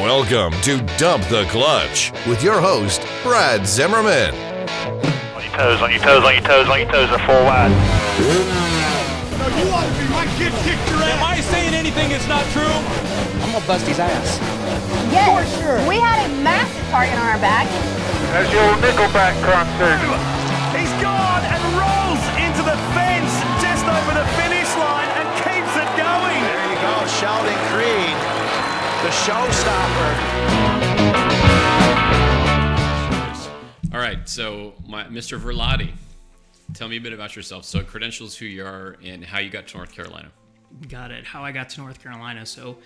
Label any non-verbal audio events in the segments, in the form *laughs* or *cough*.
Welcome to Dump the Clutch with your host, Brad Zimmerman. On your toes, on your toes, on your toes, on your toes, and four wide. No, you ought to be my kid kicked your Am. I saying anything that's not true? I'm gonna bust his ass. Yes. For sure. We had a massive target on our back. There's your Nickelback concert. Sheldon Creed, the showstopper. All right, so my, Mr. Verlati, tell me a bit about yourself. So, credentials, who you are, and how you got to North Carolina. got it. How I got to North Carolina. So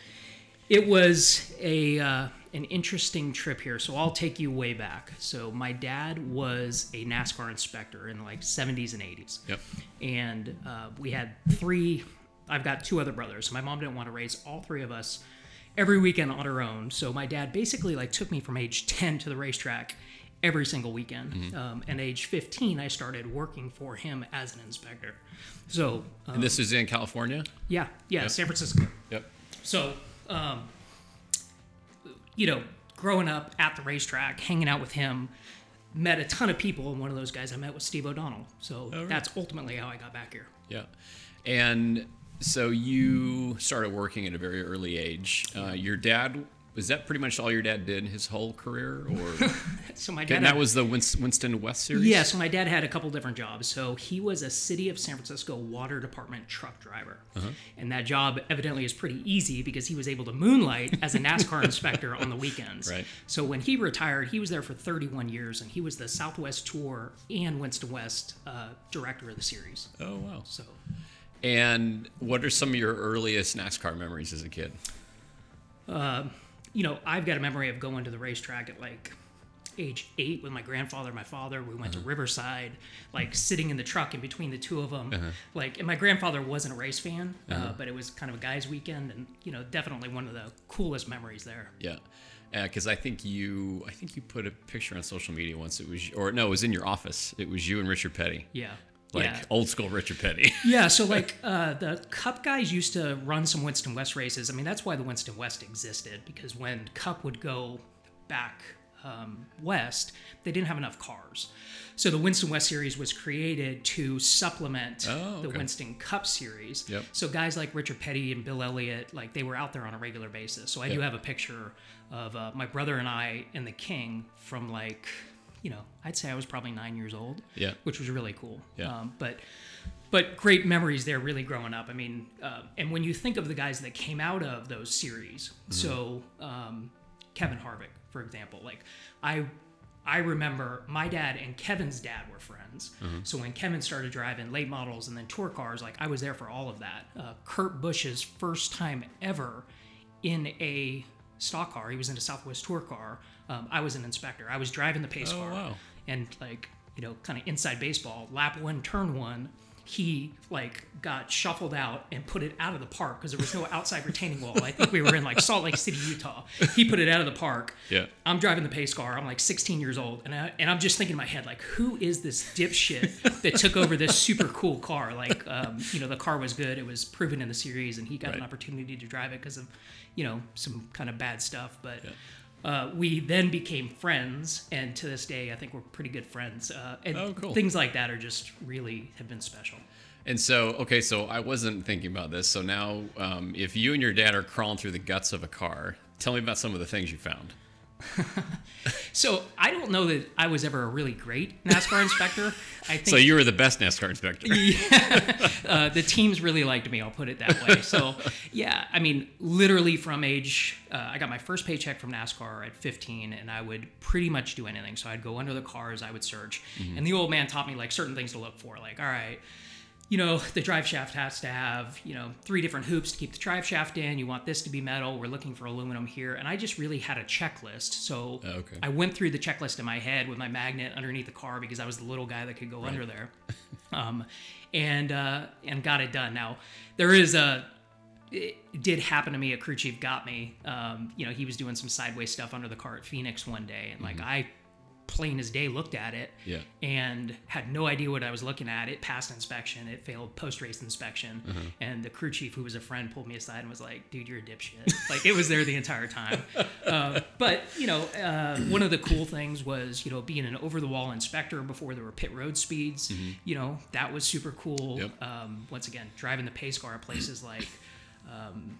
it was a uh, an interesting trip here. So I'll take you way back. So my dad was a NASCAR inspector in like 70s and 80s. Yep. And uh, we had three. I've got two other brothers. My mom didn't want to raise all three of us every weekend on her own. So my dad basically like took me from age *laughs* 10 to the racetrack every single weekend. Um, and age 15, I started working for him as an inspector. So uh, And this is in California. yeah, yeah, Yep. San Francisco. Yep. So, um, you know, growing up at the racetrack, hanging out with him, met a ton of people, and one of those guys I met was Steve O'Donnell. So right. that's ultimately how I got back here. Yeah. And so you started working at a very early age. Uh, your dad was that pretty much all your dad did his whole career, or *laughs* So my dad. and that was the Winston West series? Yeah, so my dad had a couple different jobs. So he was a city of San Francisco water department truck driver. Uh-huh. And that job evidently is pretty easy because he was able to moonlight as a NASCAR *laughs* inspector on the weekends. Right. So when he retired, he was there for 31 years and he was the Southwest Tour and Winston West uh, director of the series. Oh wow. So And what are some of your earliest NASCAR memories as a kid? Uh, you know, I've got a memory of going to the racetrack at like age eight with my grandfather, my father. We went to uh-huh. Riverside, like sitting in the truck in between the two of them. Uh-huh. Like, and my grandfather wasn't a race fan, uh, uh-huh. but it was kind of a guys' weekend, and you know, definitely one of the coolest memories there. Yeah. Uh, because I think you, I think you put a picture on social media once. It was, or no, it was in your office. It was you and Richard Petty, Yeah. Like yeah. old school Richard Petty. *laughs* Yeah, so like uh, the Cup guys used to run some Winston West races. I mean, that's why the Winston West existed because when Cup would go back um, west, they didn't have enough cars. So the Winston West series was created to supplement Oh, the. Winston Cup series. Yep. So guys like Richard Petty and Bill Elliott, like they were out there on a regular basis. So I do have a picture of uh, my brother and I and the King from like, you know, I'd say I was probably nine years old. Yeah. Which was really cool. Yeah. Um, but but great memories there really growing up i mean uh, and when you think of the guys that came out of those series so um, kevin harvick for example like i i remember my dad and kevin's dad were friends so when kevin started driving late models and then tour cars like i was there for all of that uh, kurt busch's first time ever in a stock car he was in a southwest tour car um, i was an inspector. I was driving the pace Oh, car wow. and like you know kind of inside baseball lap one turn one he like got shuffled out and put it out of the park because there was no outside retaining wall. I think we were in like salt lake city utah. He put it out of the park. Yeah. i'm driving the pace car. I'm like 16 years old and, I, and i'm just thinking in my head like who is this dipshit that took over this super cool car? Like um, you know the car was good. It was proven in the series and he got an opportunity to drive it because of you know some kind of bad stuff but uh, we then became friends, and to this day, I think we're pretty good friends. Uh, and Oh, cool. things like that are just really have been special. And so, okay, so I wasn't thinking about this. So now, um, if you and your dad are crawling through the guts of a car, tell me about some of the things you found. *laughs* So I don't know that I was ever a really great NASCAR inspector. I *laughs* think So you were the best NASCAR inspector. *laughs* uh, the teams really liked me. I'll put it that way. So, yeah, I mean, literally from age, uh, I got my first paycheck from NASCAR at 15, and I would pretty much do anything. So I'd go under the cars, I would search, and the old man taught me like certain things to look for. Like, all right, you know, *laughs* the drive shaft has to have, you know, three different hoops to keep the drive shaft in. You want this to be metal. We're looking for aluminum here. And I just really had a checklist. So Okay. I went through the checklist in my head with my magnet underneath the car because I was the little guy that could go under there. *laughs* Um, and uh, and got it done. Now, there is a it did happen to me. A crew chief got me. Um, you know, he was doing some sideways stuff under the car at Phoenix one day, and like I plain as day looked at it Yeah. and had no idea what I was looking at. It passed inspection. It failed post race inspection. Uh-huh. And the crew chief, who was a friend, pulled me aside and was like, "Dude, you're a dipshit." like it was there the entire time. *laughs* Uh, but you know, uh, one of the cool things was you know being an over the wall inspector before there were pit road speeds. You know that was super cool. Mm-hmm. Yep. Um, once again, driving the pace car at places like um,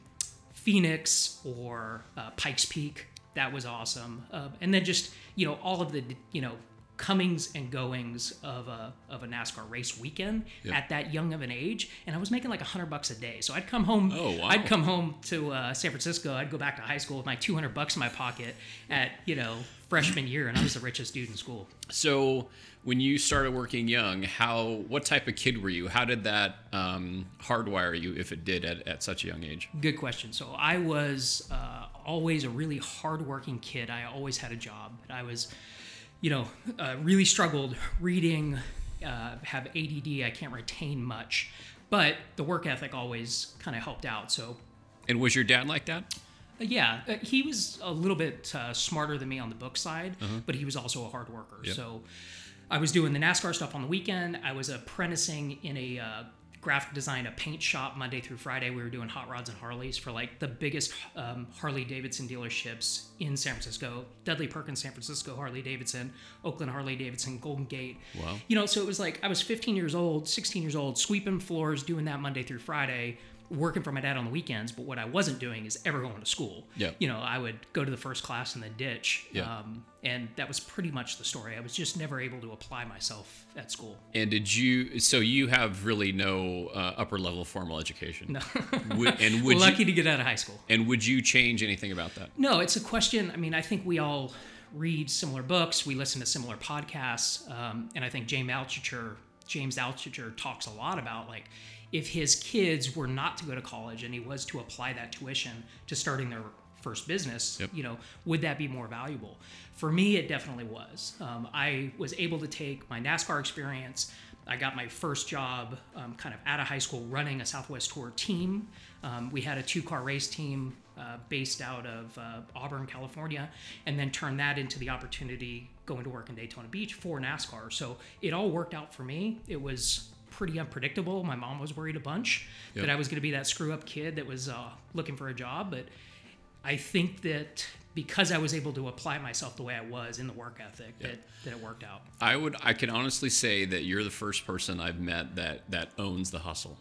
Phoenix or uh, Pikes Peak. That was awesome. Uh, and then just you know all of the you know comings and goings of a of a NASCAR race weekend Yep. at that young of an age, and I was making like a hundred bucks a day. So I'd come home. Oh, wow. I'd come home to uh, San Francisco. I'd go back to high school with my two hundred bucks in my pocket at you know freshman year, and I was the richest dude in school. So when you started working young, how what type of kid were you? How did that um, hardwire you, if it did, at, at such a young age? Good question. So I was uh, always a really hardworking kid. I always had a job. I was, you know, uh, really struggled reading, uh, have ADD. I can't retain much, but the work ethic always kind of helped out. So And was your dad like that? uh, yeah, uh, he was a little bit uh, smarter than me on the book side, but he was also a hard worker. Yep. So I was doing the NASCAR stuff on the weekend. I was apprenticing in a uh, graphic design, a paint shop Monday through Friday. We were doing hot rods and Harleys for like the biggest um, Harley Davidson dealerships in San Francisco Dudley Perkins, San Francisco Harley Davidson, Oakland Harley Davidson, Golden Gate. Wow. You know, so it was like I was 15 years old, 16 years old, sweeping floors, doing that Monday through Friday, working for my dad on the weekends. But what I wasn't doing is ever going to school. Yeah. You know, I would go to the first class in the ditch. Yeah. Um, and that was pretty much the story. I was just never able to apply myself at school. And did you? So you have really no uh, upper level formal education. No. *laughs* and *laughs* would Lucky you? to get out of high school. And would you change anything about that? No, it's a question. I mean, I think we all read similar books, we listen to similar podcasts, um, and I think James Altucher, James Altucher talks a lot about like if his kids were not to go to college and he was to apply that tuition to starting their first business, Yep. you know, would that be more valuable? For me, it definitely was. Um, I was able to take my NASCAR experience. I got my first job um, kind of out of high school running a Southwest Tour team. Um, we had a two car race team uh, based out of uh, Auburn, California, and then turned that into the opportunity going to work in Daytona Beach for NASCAR. So it all worked out for me. It was pretty unpredictable. My mom was worried a bunch Yep. that I was going to be that screw up kid that was uh, looking for a job, but I think that because I was able to apply myself the way I was in the work ethic, that, that it worked out. I would. I can honestly say that you're the first person I've met that that owns the hustle.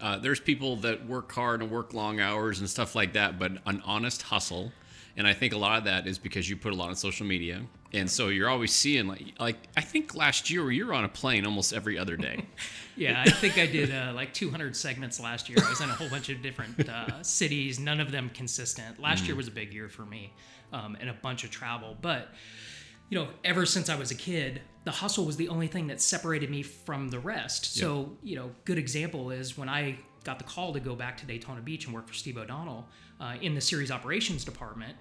Uh, there's people that work hard and work long hours and stuff like that, but an honest hustle. And I think a lot of that is because you put a lot on social media, and so you're always seeing like like I think last year you were on a plane almost every other day. *laughs* Yeah, I think I did uh, like 200 segments last year. I was in a whole bunch of different uh, cities, none of them consistent. Last year was a big year for me um, and a bunch of travel. But, you know, ever since I was a kid, the hustle was the only thing that separated me from the rest. So, you know, good example is when I got the call to go back to Daytona Beach and work for Steve O'Donnell uh, in the series operations department.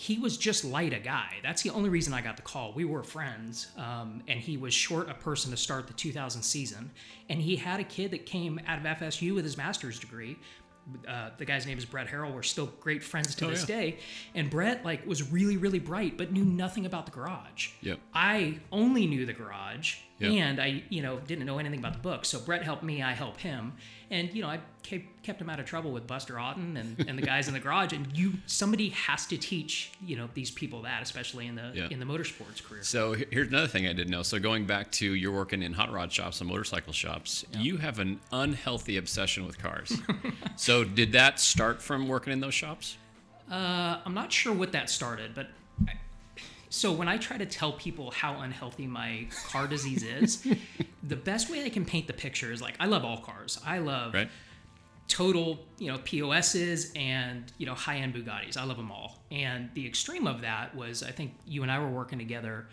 He was just light a guy. That's the only reason I got the call. We were friends, um, and he was short a person to start the 2000 season. And he had a kid that came out of FSU with his master's degree. Uh, the guy's name is Brett Harrell. We're still great friends to Oh, this yeah. day. And Brett like was really, really bright, but knew nothing about the garage. Yep. I only knew the garage, Yep. and I, you know, didn't know anything about the book. So Brett helped me, I help him, and you know, I kept, kept him out of trouble with Buster Auton and, and the guys in the garage. And you, somebody has to teach, you know, these people that, especially in the Yeah. in the motorsports career. So here's another thing I didn't know. So going back to you're working in hot rod shops and motorcycle shops, you have an unhealthy obsession with cars. *laughs* so did that start from working in those shops? Uh, I'm not sure what that started, but so when I try to tell people how unhealthy my car disease is, *laughs* the best way I can paint the picture is like I love all cars. I love Right. total, you know, POSs and, you know, high-end Bugattis. I love them all. And the extreme of that was I think you and I were working together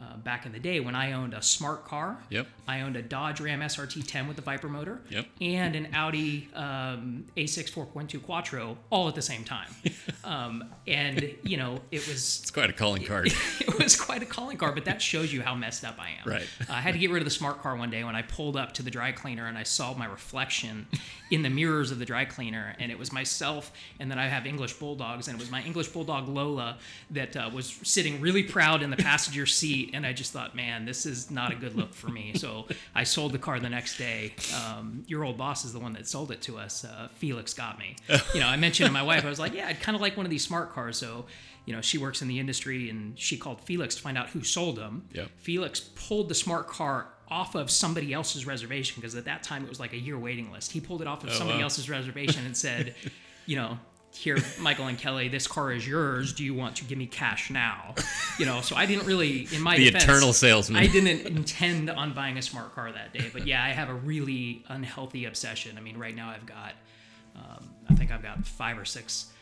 uh, back in the day when I owned a smart car. Yep. I owned a Dodge Ram SRT 10 with the Viper motor. Yep. And an Audi um, A6 4.2 Quattro all at the same time. *laughs* um, and, you know, it was *laughs* It's quite a calling card. *laughs* it was quite a calling card, but that shows you how messed up I am. Right. I had to get rid of the smart car one day when I pulled up to the dry cleaner and I saw my reflection in the mirrors of the dry cleaner, and it was myself, and then I have English bulldogs, and it was my English bulldog Lola that uh, was sitting really proud in the passenger seat and I just thought, man, this is not a good look for me. So I sold the car the next day. Um, your old boss is the one that sold it to us. Uh, Felix got me. You know, I mentioned to my wife, I was like, yeah, I'd kind of like one of these smart cars. So, you know, she works in the industry, and she called Felix to find out who sold them. Yep. Felix pulled the smart car off of somebody else's reservation because at that time it was like a year waiting list. He pulled it off of somebody wow. else's reservation and said, *laughs* you know, here, Michael and Kelly, this car is yours. Do you want to give me cash now? You know, so I didn't really, in my The defense, eternal salesman. I didn't intend on buying a smart car that day, but yeah, I have a really unhealthy obsession. I mean, right now I've got, um, I think I've got five or six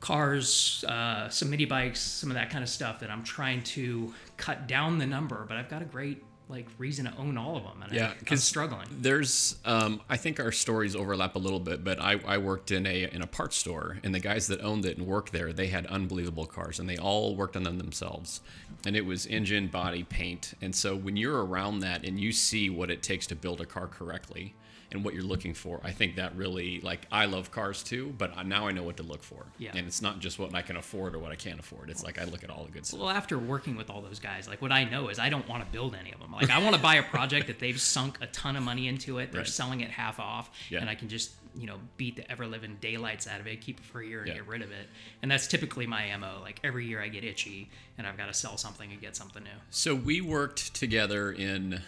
cars, uh, some mini bikes, some of that kind of stuff that I'm trying to cut down the number. But I've got a great like reason to own all of them, and Yeah, I, I'm 'cause struggling. There's, um, I think our stories overlap a little bit, but I, I worked in a in a parts store, and the guys that owned it and worked there, they had unbelievable cars, and they all worked on them themselves, and it was engine, body, paint, and so when you're around that and you see what it takes to build a car correctly and what you're looking for, I think that really like I love cars too, but now I know what to look for, Yeah. and it's not just what I can afford or what I can't afford. It's like I look at all the good stuff. Well, after working with all those guys, like what I know is I don't want to build any of them. Like I want to *laughs* buy a project that they've sunk a ton of money into it. They're Right. selling it half off, Yeah. and I can just you know beat the ever living daylights out of it, keep it for a year, and Yeah. get rid of it. And that's typically my mo. Like every year I get itchy, and I've got to sell something and get something new. So we worked together in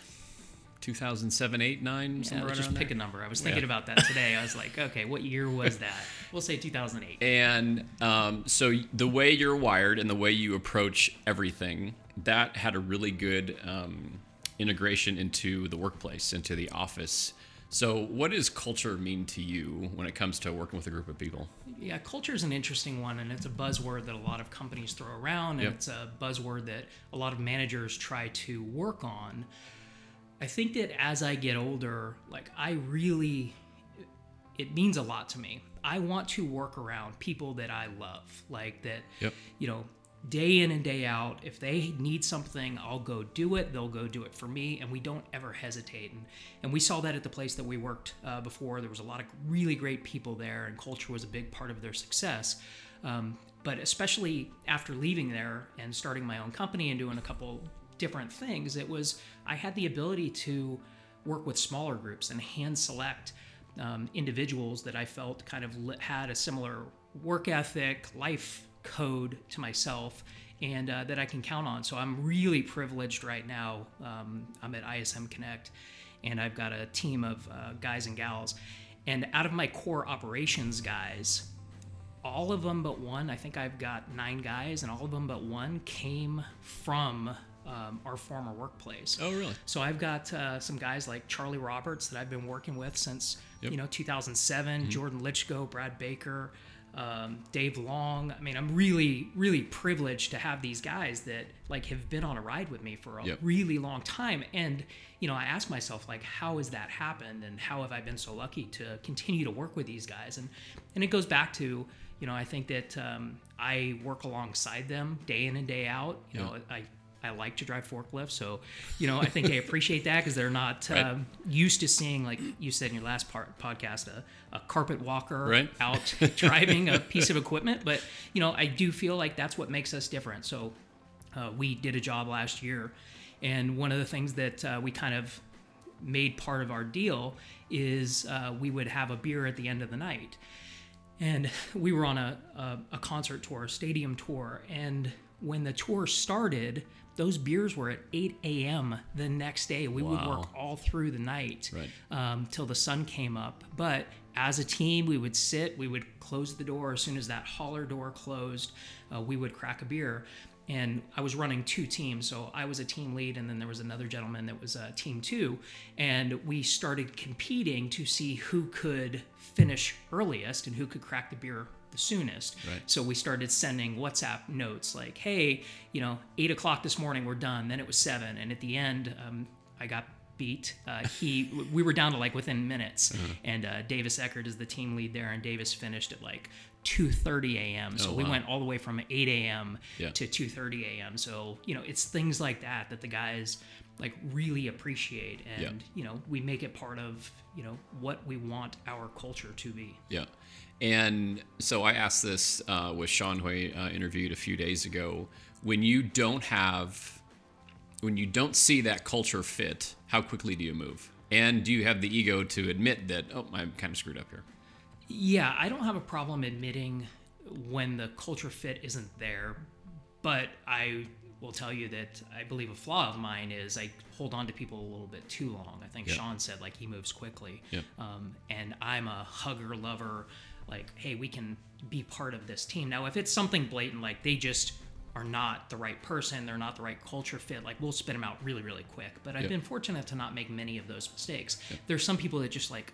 2007, 8, 9, Yeah, somewhere let's right just pick there. a number. I was thinking Yeah. about that *laughs* today. I was like, okay, what year was that? We'll say 2008. And um, so the way you're wired and the way you approach everything, that had a really good um, integration into the workplace, into the office. So, what does culture mean to you when it comes to working with a group of people? Yeah, culture is an interesting one, and it's a buzzword that a lot of companies throw around, and Yep. it's a buzzword that a lot of managers try to work on. I think that as I get older, like I really, it means a lot to me. I want to work around people that I love, like that. Yep. You know, day in and day out, if they need something, I'll go do it. They'll go do it for me, and we don't ever hesitate. And and we saw that at the place that we worked uh, before. There was a lot of really great people there, and culture was a big part of their success. Um, but especially after leaving there and starting my own company and doing a couple different things, it was I had the ability to work with smaller groups and hand select um, individuals that I felt kind of had a similar work ethic, life code to myself, and uh, that I can count on. So I'm really privileged right now. Um, I'm at ISM Connect, and I've got a team of uh, guys and gals. And out of my core operations guys, all of them but one, I think I've got nine guys, and all of them but one came from um, our former workplace. Oh, really? So I've got uh, some guys like Charlie Roberts that I've been working with since Yep. you know 2007. Jordan Litchko, Brad Baker, um, Dave Long. I mean, I'm really, really privileged to have these guys that like have been on a ride with me for a Yep. really long time. And you know, I ask myself like, how has that happened, and how have I been so lucky to continue to work with these guys? And and it goes back to you know, I think that um, I work alongside them day in and day out. You know, I I like to drive forklifts, so you know I think they appreciate that because they're not Right. um, used to seeing like you said in your last part podcast a, a carpet walker Right. out *laughs* driving a piece of equipment. But you know I do feel like that's what makes us different. So uh, we did a job last year, and one of the things that uh, we kind of made part of our deal is uh, we would have a beer at the end of the night and *laughs* we were on a, a, a concert tour, a stadium tour, and when the tour started, those beers were at 8 a.m. the next day. We would work all through the night Right. um, till the sun came up. But as a team, we would sit, we would close the door as soon as that hauler door closed. Uh, we would crack a beer. And I was running two teams, so I was a team lead, and then there was another gentleman that was uh, team two, and we started competing to see who could finish earliest and who could crack the beer the soonest. Right. So we started sending WhatsApp notes like, "Hey, you know, eight o'clock this morning, we're done." Then it was seven, and at the end, um, I got beat. Uh, he, we were down to like within minutes, Uh-huh. and uh, Davis Eckert is the team lead there, and Davis finished at like 2:30 a.m. So Oh, we went all the way from 8 a.m. Yeah. to 2:30 a.m. So you know, it's things like that that the guys like really appreciate, and Yeah. you know, we make it part of you know what we want our culture to be. Yeah. And so I asked this uh, with Sean, Hui uh, interviewed a few days ago. When you don't have when you don't see that culture fit, how quickly do you move? And do you have the ego to admit that oh, I'm kind of screwed up here? Yeah, I don't have a problem admitting when the culture fit isn't there, but I will tell you that I believe a flaw of mine is I hold on to people a little bit too long. I think Yeah. Sean said like he moves quickly, Yeah. um, and I'm a hugger lover. Like, hey, we can be part of this team. Now, if it's something blatant, like they just are not the right person, they're not the right culture fit, like we'll spit them out really, really quick. But I've Yeah. been fortunate to not make many of those mistakes. There's some people that just like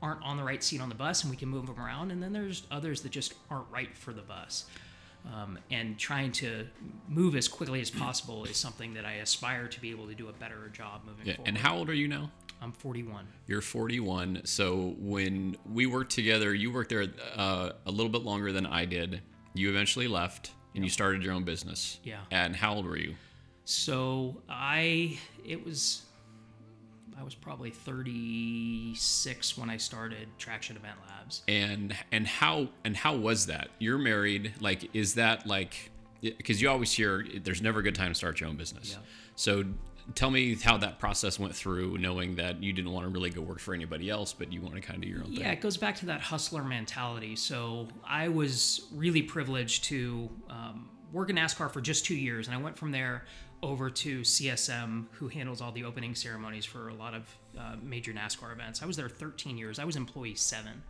aren't on the right seat on the bus and we can move them around and then there's others that just aren't right for the bus um, and trying to move as quickly as possible is something that i aspire to be able to do a better job moving Yeah. forward And how old are you now? i'm 41 You're 41. So when we worked together, you worked there uh, a little bit longer than I did. You eventually left and you started your own business. Yeah. And how old were you? so i it was i was probably 36 when i started traction event labs and and how and how was that you're married like is that like because you always hear there's never a good time to start your own business Yeah. so tell me how that process went through knowing that you didn't want to really go work for anybody else but you want to kind of do your own Yeah, thing Yeah, it goes back to that hustler mentality. So I was really privileged to um, work in NASCAR for just two years, and I went from there over to CSM, who handles all the opening ceremonies for a lot of uh, major NASCAR events. I was there 13 years. I was employee seven,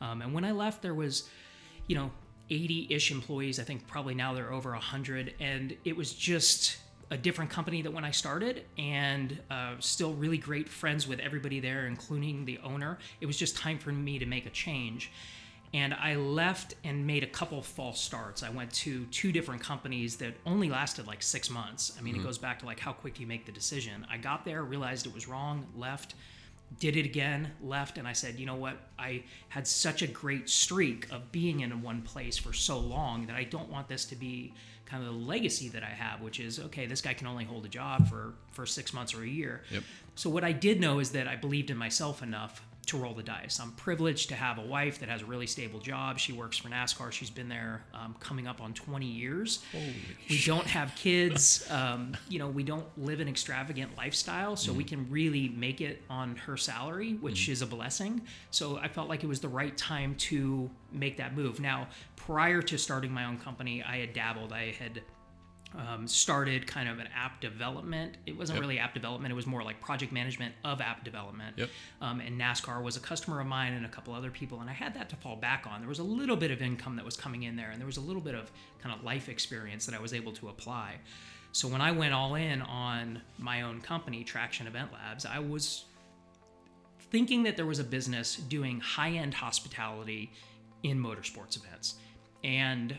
um, and when I left, there was, you know, 80-ish employees. I think probably now they're over 100, and it was just a different company than when I started, and uh, still really great friends with everybody there, including the owner. It was just time for me to make a change. And I left and made a couple false starts. I went to two different companies that only lasted like six months. I mean, it goes back to like how quick you make the decision. I got there, realized it was wrong, left, did it again, left, and I said, you know what? I had such a great streak of being in one place for so long that I don't want this to be kind of the legacy that I have, which is okay, this guy can only hold a job for for six months or a year. Yep. So what I did know is that I believed in myself enough to roll the dice. I'm privileged to have a wife that has a really stable job. She works for NASCAR. She's been there um, coming up on 20 years. we don't have kids. *laughs* Um, you know, we don't live an extravagant lifestyle, so we can really make it on her salary, which is a blessing. So I felt like it was the right time to make that move. Now, prior to starting my own company, I had dabbled. I had um, started kind of an app development. It wasn't Yep. really app development, it was more like project management of app development. Yep. Um, and NASCAR was a customer of mine and a couple other people, and I had that to fall back on. There was a little bit of income that was coming in there, and there was a little bit of kind of life experience that I was able to apply. So when I went all in on my own company, Traction Event Labs, I was thinking that there was a business doing high-end hospitality in motorsports events. And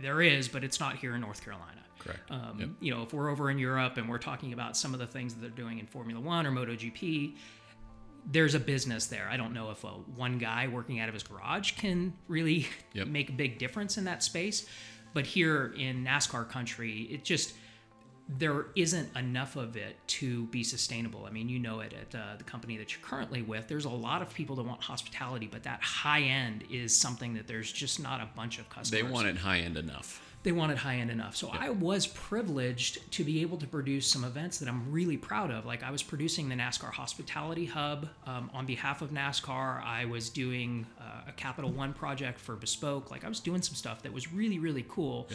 there is, but it's not here in North Carolina. Correct. Um, Yep. You know, if we're over in Europe and we're talking about some of the things that they're doing in Formula One or MotoGP, there's a business there. I don't know if a one guy working out of his garage can really Yep. make a big difference in that space. But here in NASCAR country, it just there isn't enough of it to be sustainable. I mean, you know it at uh, the company that you're currently with. There's a lot of people that want hospitality, but that high end is something that there's just not a bunch of customers they want it high end enough they wanted high end enough. So I was privileged to be able to produce some events that I'm really proud of. Like I was producing the NASCAR Hospitality Hub um, on behalf of NASCAR. I was doing uh, a Capital One project for Bespoke. Like I was doing some stuff that was really, really cool.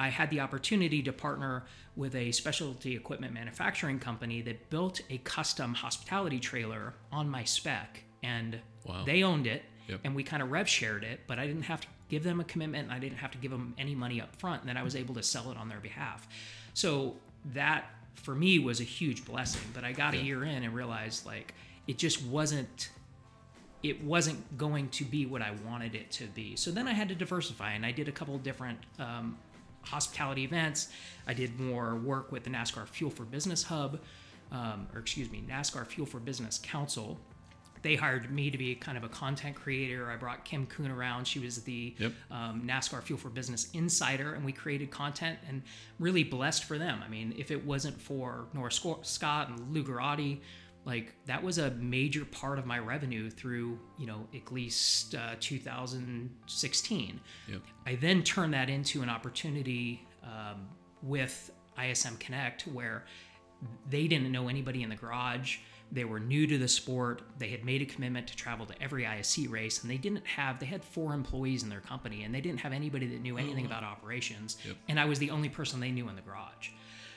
I had the opportunity to partner with a specialty equipment manufacturing company that built a custom hospitality trailer on my spec. And Wow. they owned it Yep. and we kind of rev shared it, but I didn't have to give them a commitment and I didn't have to give them any money up front. And then I was able to sell it on their behalf. So that for me was a huge blessing. But I got a year in and realized like it just wasn't it wasn't going to be what I wanted it to be. So then I had to diversify, and I did a couple of different um, hospitality events. I did more work with the NASCAR Fuel for Business Hub, um, or excuse me, NASCAR Fuel for Business Council. They hired me to be kind of a content creator. I brought Kim Kuhn around. She was the Yep. um, NASCAR Fuel for Business insider, and we created content and really blessed for them. I mean, if it wasn't for Sco- Scott and Lou Garati, like that was a major part of my revenue through you know at least uh, 2016 Yep. i then turned that into an opportunity um, with ism connect where they didn't know anybody in the garage. They were new to the sport. They had made a commitment to travel to every ISC race, and they didn't have. They had four employees in their company, and they didn't have anybody that knew anything about operations. And I was the only person they knew in the garage.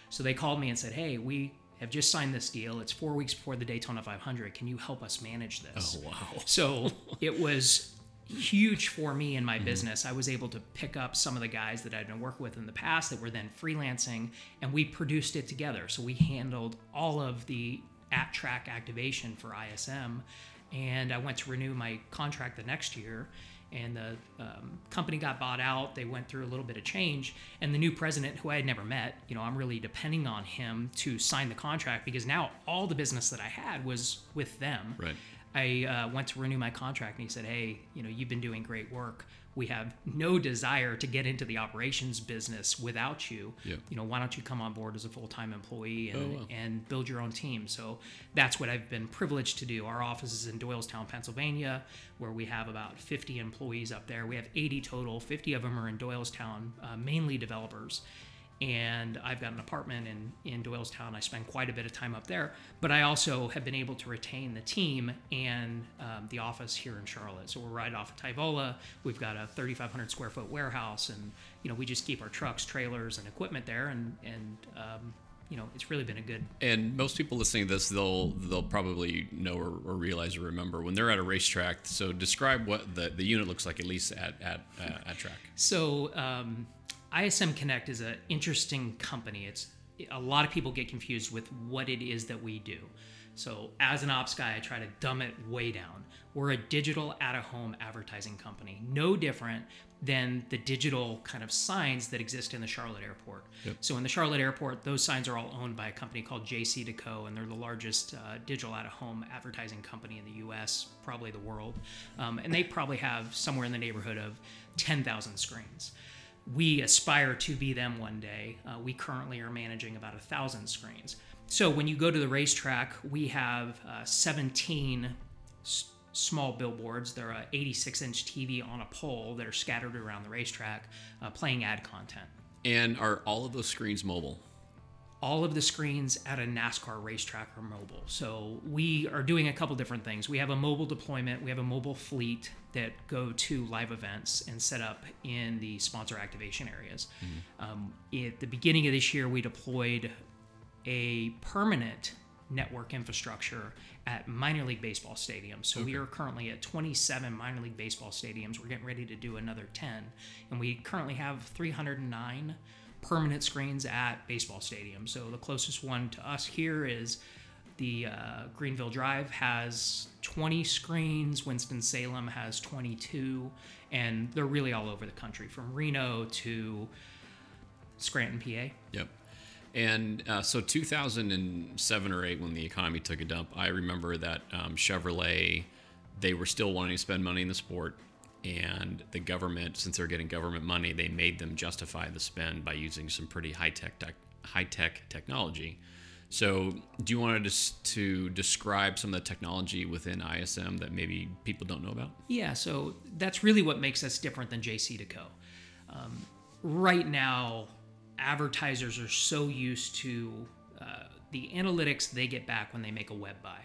So they called me and said, "Hey, we have just signed this deal. It's four weeks before the Daytona 500. Can you help us manage this?" Oh, wow. *laughs* So it was huge for me in my business. I was able to pick up some of the guys that I'd been working with in the past that were then freelancing, and we produced it together. So we handled all of the at track activation for ISM, and I went to renew my contract the next year. And the um, company got bought out. They went through a little bit of change, and the new president, who I had never met, you know, I'm really depending on him to sign the contract because now all the business that I had was with them. Right. I uh, went to renew my contract and he said, Hey, you know, you've been doing great work. We have no desire to get into the operations business without you. Yeah. You know, why don't you come on board as a full time employee and, Oh, wow. and build your own team? So that's what I've been privileged to do. Our office is in Doylestown, Pennsylvania, where we have about 50 employees up there. We have 80 total, 50 of them are in Doylestown, uh, mainly developers and I've got an apartment in in Doylestown. I spend quite a bit of time up there, but I also have been able to retain the team and um, the office here in Charlotte. So we're right off of Tyvola. We've got a 3,500 square foot warehouse, and you know we just keep our trucks, trailers, and equipment there, and and um, you know it's really been a good. And most people listening to this, they'll they'll probably know or, or realize or remember when they're at a racetrack. So describe what the, the unit looks like at least at at uh, at track. So um, ISM Connect is an interesting company. It's a lot of people get confused with what it is that we do. So as an ops guy, I try to dumb it way down. We're a digital out-of-home advertising company, no different than the digital kind of signs that exist in the Charlotte airport. So in the Charlotte airport, those signs are all owned by a company called JCDecaux, and they're the largest uh, digital out-of-home advertising company in the U.S., probably the world. Um, and they probably have somewhere in the neighborhood of 10,000 screens we aspire to be them one day. Uh, we currently are managing about a thousand screens. So when you go to the racetrack, we have uh, 17 s- small billboards. They're a 86 inch TV on a pole that are scattered around the racetrack, uh, playing ad content. And are all of those screens mobile? all of the screens at a NASCAR racetrack are mobile. So we are doing a couple different things. We have a mobile deployment, we have a mobile fleet that go to live events and set up in the sponsor activation areas. Um, at the beginning of this year, we deployed a permanent network infrastructure at minor league baseball stadiums. So we are currently at 27 minor league baseball stadiums. We're getting ready to do another 10. And we currently have 309 permanent screens at baseball stadiums. So the closest one to us here is the uh, Greenville Drive has 20 screens. Winston Salem has 22, and they're really all over the country, from Reno to Scranton, PA. Yep. And uh, so 2007 or 8, when the economy took a dump, I remember that um, Chevrolet, they were still wanting to spend money in the sport. And the government, since they're getting government money, they made them justify the spend by using some pretty high tech high tech technology. So, do you want to just to describe some of the technology within ISM that maybe people don't know about? Yeah, so that's really what makes us different than JCDecaux. Um, right now, advertisers are so used to uh, the analytics they get back when they make a web buy.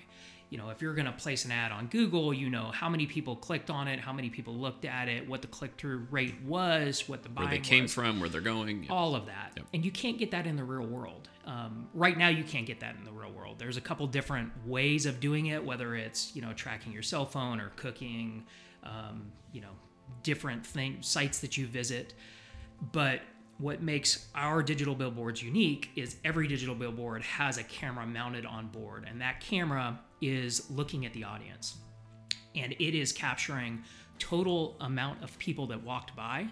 You know, if you're going to place an ad on Google, you know how many people clicked on it, how many people looked at it, what the click-through rate was, what the Where they came was from, where they're going. Yeah. all of that Yep. and you can't get that in the real world um, right now you can't get that in the real world there's a couple different ways of doing it whether it's you know tracking your cell phone or cooking um, you know different thing sites that you visit but what makes our digital billboards unique is every digital billboard has a camera mounted on board and that camera is looking at the audience. And it is capturing total amount of people that walked by.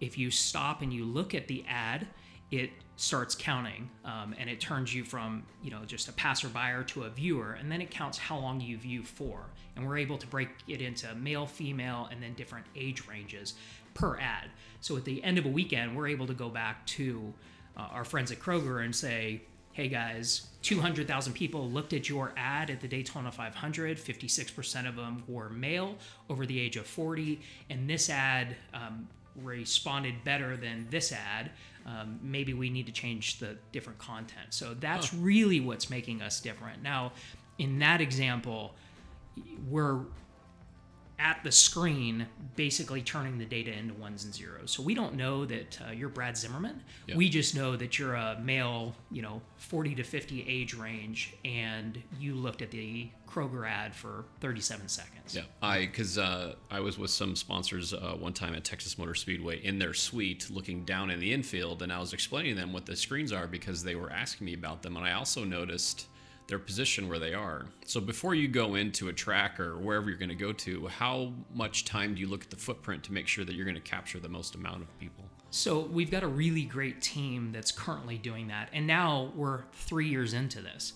If you stop and you look at the ad it starts counting um, and it turns you from you know just a passerby to a viewer and then it counts how long you view for. And we're able to break it into male female and then different age ranges per ad. So at the end of a weekend we're able to go back to uh, our friends at kroger and say hey guys 200,000 people looked at your ad at the Daytona 500. 56% of them were male over the age of 40. And this ad um, responded better than this ad. um, maybe we need to change the different content. So that's really what's making us different. Now, in that example, we're at the screen basically turning the data into ones and zeros. So we don't know that uh, you're Brad Zimmerman. We just know that you're a male, you know, 40 to 50 age range, and you looked at the Kroger ad for 37 seconds. Yeah, I because uh, I was with some sponsors uh, one time at Texas Motor Speedway in their suite, looking down in the infield, and I was explaining to them what the screens are because they were asking me about them, and I also noticed their position where they are. So before you go into a track or wherever you're going to go to, how much time do you look at the footprint to make sure that you're going to capture the most amount of people? So we've got a really great team that's currently doing that, and now we're three years into this.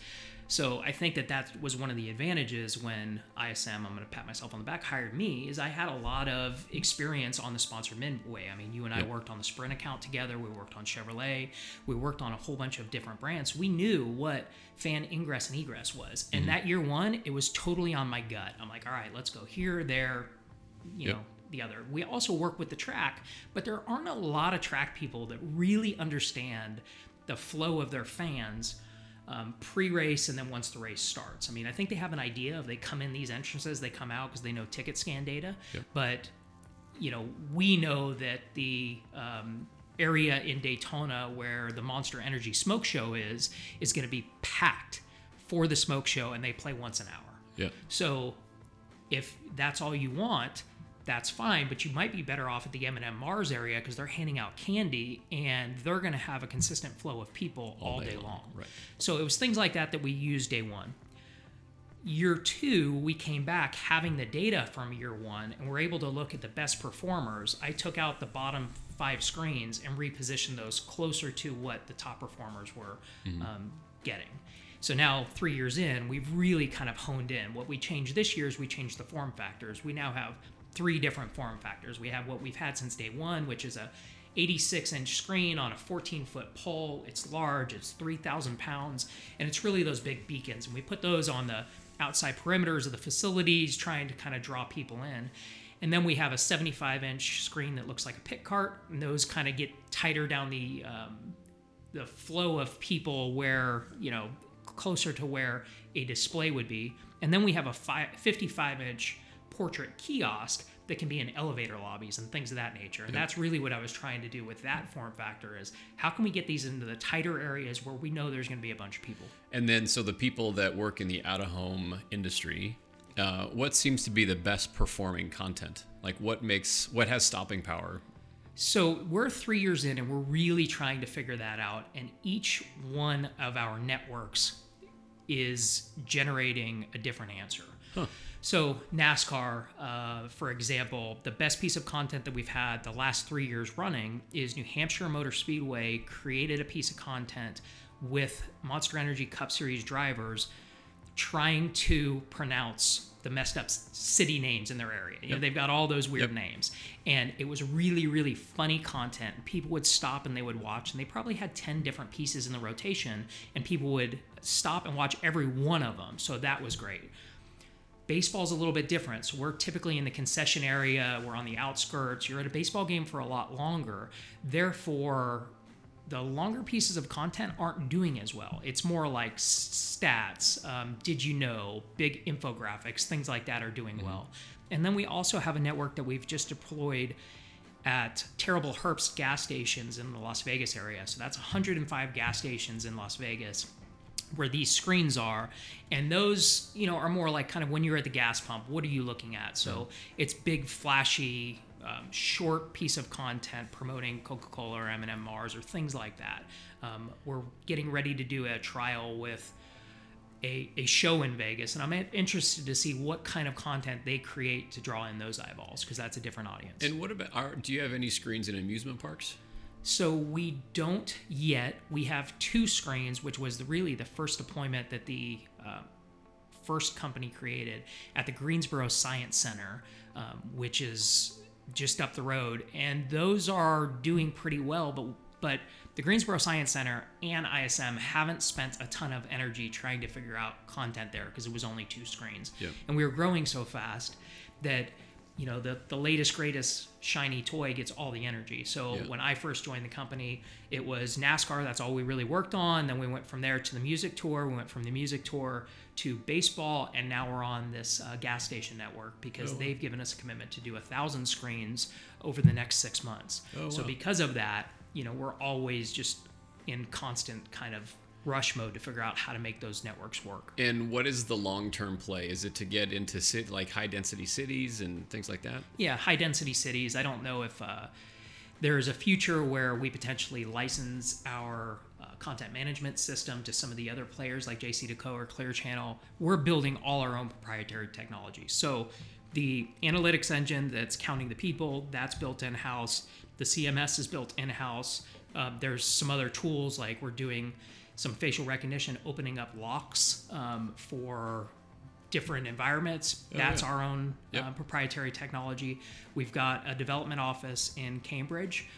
So I think that that was one of the advantages when ISM, I'm going to pat myself on the back, hired me, is I had a lot of experience on the sponsored midway. I mean, you and I Yep. worked on the Sprint account together. We worked on Chevrolet. We worked on a whole bunch of different brands. We knew what fan ingress and egress was, and mm-hmm. that year one, it was totally on my gut. I'm like, all right, let's go here, there, you Yep. know the other. We also work with the track, but there aren't a lot of track people that really understand the flow of their fans um, pre-race and then once the race starts. I mean, I think they have an idea of they come in these entrances, they come out because they know ticket scan data, Yep. but you know we know that the um, area in Daytona where the Monster Energy Smoke Show is is going to be packed for the smoke show, and they play once an hour. Yeah. So if that's all you want, that's fine. But you might be better off at the M&M Mars area because they're handing out candy and they're going to have a consistent flow of people all, day, long. right. So it was things like that that we used day one. Year two, we came back having the data from year one and we're able to look at the best performers. I took out the bottom five screens and repositioned those closer to what the top performers were um, getting. So now, three years in, we've really kind of honed in. What we changed this year is we changed the form factors. We now have three different form factors. We have what we've had since day one, which is a 86 inch screen on a 14 foot pole. It's large, it's 3,000 pounds, and it's really those big beacons. And we put those on the outside perimeters of the facilities, trying to kind of draw people in. And then we have a 75 inch screen that looks like a pit cart, and those kind of get tighter down the um, the flow of people where you know closer to where a display would be and then we have a fi 55 inch portrait kiosk that can be in elevator lobbies and things of that nature and that's really what i was trying to do with that form factor is how can we get these into the tighter areas where we know there's going to be a bunch of people And then, so the people that work in the out of home industry, uh, what seems to be the best performing content? Like, what makes, what has stopping power? So we're three years in and we're really trying to figure that out. And each one of our networks is generating a different answer. So NASCAR, uh, for example, the best piece of content that we've had the last three years running is New Hampshire Motor Speedway created a piece of content with Monster Energy Cup Series drivers trying to pronounce the messed up city names in their area. You know, they've got all those weird Yep. names. And it was really, really funny content. People would stop and they would watch, and they probably had 10 different pieces in the rotation, and people would stop and watch every one of them. So that was great. Baseball's a little bit different. So we're typically in the concession area, we're on the outskirts. You're at a baseball game for a lot longer. Therefore, the longer pieces of content aren't doing as well. It's more like stats, um, did you know, big infographics, things like that are doing well. And then we also have a network that we've just deployed at Terrible Herbst gas stations in the Las Vegas area. So that's 105 gas stations in Las Vegas where these screens are and those you know are more like kind of when you're at the gas pump what are you looking at? So it's big flashy um, short piece of content promoting coca-cola or m&m mars or things like that. Um, we're getting ready to do a trial with a, a show in vegas and i'm interested to see what kind of content they create to draw in those eyeballs because that's a different audience. And what about, are, do you have any screens in amusement parks? So we don't yet. We have two screens, which was the, really the first deployment that the uh, first company created at the Greensboro Science Center, um, which is just up the road, and those are doing pretty well. But but the Greensboro Science Center and ISM haven't spent a ton of energy trying to figure out content there because it was only two screens, Yep. and we were growing so fast that you know the the latest greatest shiny toy gets all the energy. So Yeah. when I first joined the company, it was NASCAR. That's all we really worked on. Then we went from there to the music tour. We went from the music tour to baseball, and now we're on this uh, gas station network because they've given us a commitment to do a thousand screens over the next six months. Oh, so wow. because of that, you know, we're always just in constant kind of rush mode to figure out how to make those networks work. And what is the long term play? Is it to get into like high density cities and things like that? yeah, high density cities. I don't know if uh, there is a future where we potentially license our uh, content management system to some of the other players like JCDecaux or Clear Channel. We're building all our own proprietary technology. So the analytics engine that's counting the people, that's built in house. The CMS is built in house. Uh, there's some other tools like we're doing some facial recognition, opening up locks um, for different environments. That's yeah. our own Yep. uh, proprietary technology. We've got a development office in Cambridge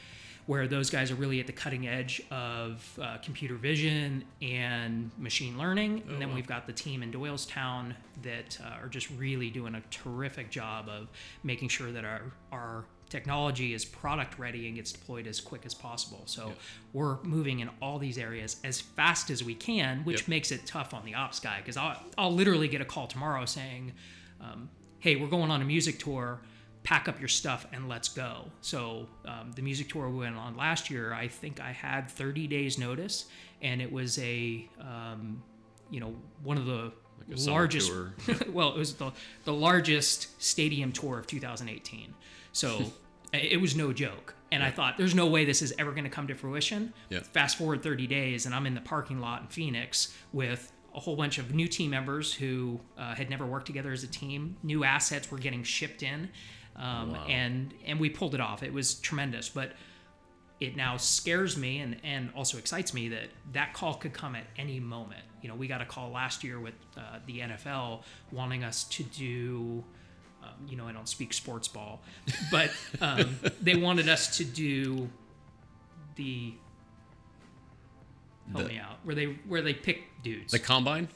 where those guys are really at the cutting edge of uh, computer vision and machine learning. and then we've got the team in Doylestown that uh, are just really doing a terrific job of making sure that our, our technology is product ready and gets deployed as quick as possible. So we're moving in all these areas as fast as we can, which Yep. makes it tough on the ops guy because I'll, I'll literally get a call tomorrow saying, um, hey, we're going on a music tour. Pack up your stuff and let's go. So, um, the music tour we went on last year, I think I had 30 days notice, and it was a, um, you know, one of the summer largest, *laughs* well, it was the, the largest stadium tour of 2018. So, *laughs* it was no joke. And I thought, there's no way this is ever going to come to fruition. Yeah. Fast forward 30 days, and I'm in the parking lot in Phoenix with a whole bunch of new team members who uh, had never worked together as a team. New assets were getting shipped in, um, and and we pulled it off. It was tremendous, but it now scares me and, and also excites me that that call could come at any moment. You know, we got a call last year with uh, the NFL wanting us to do, you know, I don't speak sports ball, but um, *laughs* they wanted us to do the help The- me out where they where they pick dudes, The combine?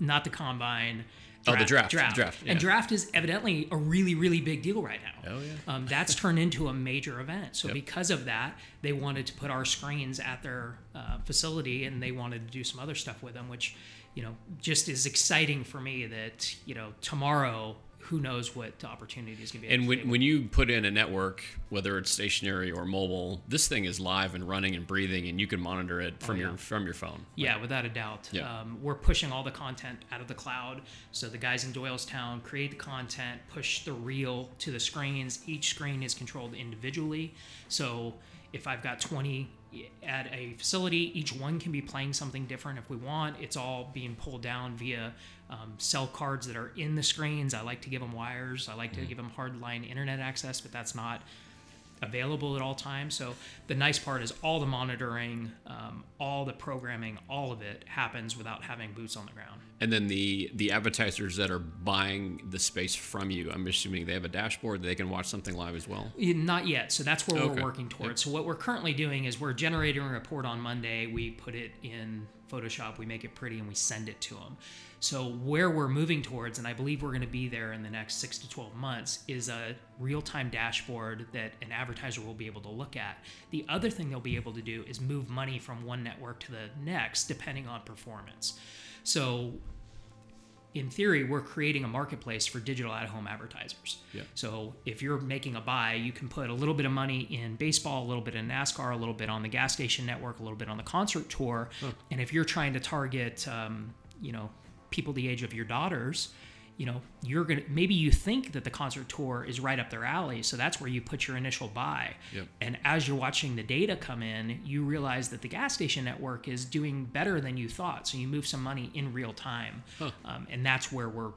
not the combine. Oh, the draft, Draft. draft, And draft is evidently a really, really big deal right now. Oh, yeah. Um, that's turned into a major event. So Yep. because of that, they wanted to put our screens at their uh, facility, and they wanted to do some other stuff with them, which, you know, just is exciting for me. That you know, tomorrow, who knows what opportunity is going to be. And when, table. when you put in a network, whether it's stationary or mobile, this thing is live and running and breathing, and you can monitor it from Oh, yeah. your from your phone. Yeah, without a doubt. Yeah. Um, we're pushing all the content out of the cloud. So the guys in Doylestown create the content, push the reel to the screens. Each screen is controlled individually. So if I've got 20 at a facility, each one can be playing something different if we want. It's all being pulled down via um, cell cards that are in the screens. I like to give them wires. I like to give them hardline internet access, but that's not available at all times. So the nice part is all the monitoring, um, all the programming, all of it happens without having boots on the ground. And then the the advertisers that are buying the space from you, I'm assuming they have a dashboard they can watch something live as well. Not yet. So that's where Okay. we're working towards. So what we're currently doing is we're generating a report on Monday. We put it in Photoshop, we make it pretty, and we send it to them. So where we're moving towards, and I believe we're going to be there in the next six to 12 months, is a real-time dashboard that an advertiser will be able to look at. The other thing they'll be able to do is move money from one network to the next, depending on performance. So in theory, we're creating a marketplace for digital at home advertisers. Yeah. So if you're making a buy, you can put a little bit of money in baseball, a little bit in NASCAR, a little bit on the gas station network, a little bit on the concert tour. And if you're trying to target, um, you know, people the age of your daughters, you know, you're gonna maybe you think that the concert tour is right up their alley, so that's where you put your initial buy. Yep. And as you're watching the data come in, you realize that the gas station network is doing better than you thought. So you move some money in real time, um, and that's where we're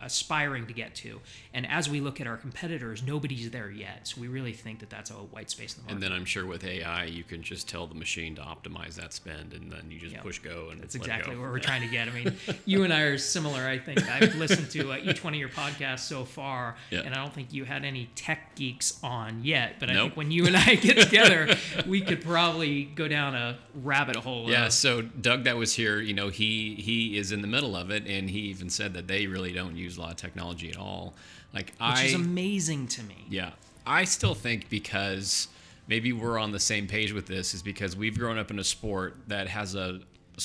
aspiring to get to. And as we look at our competitors, nobody's there yet. So we really think that that's a white space in the market. And then I'm sure with AI, you can just tell the machine to optimize that spend, and then you just Yep. push go. And That's exactly go. what we're *laughs* trying to get. I mean, you and I are similar. I think I've listened to uh, each one of your podcasts so far, Yeah. and I don't think you had any tech geeks on yet. But I Nope. think when you and I get together, we could probably go down a rabbit hole. Yeah, of- so Doug that was here, you know, he he is in the middle of it, and he even said that they really don't use a lot of technology at all. Like which I is amazing to me. Yeah. I still think because maybe we're on the same page with this is because we've grown up in a sport that has a,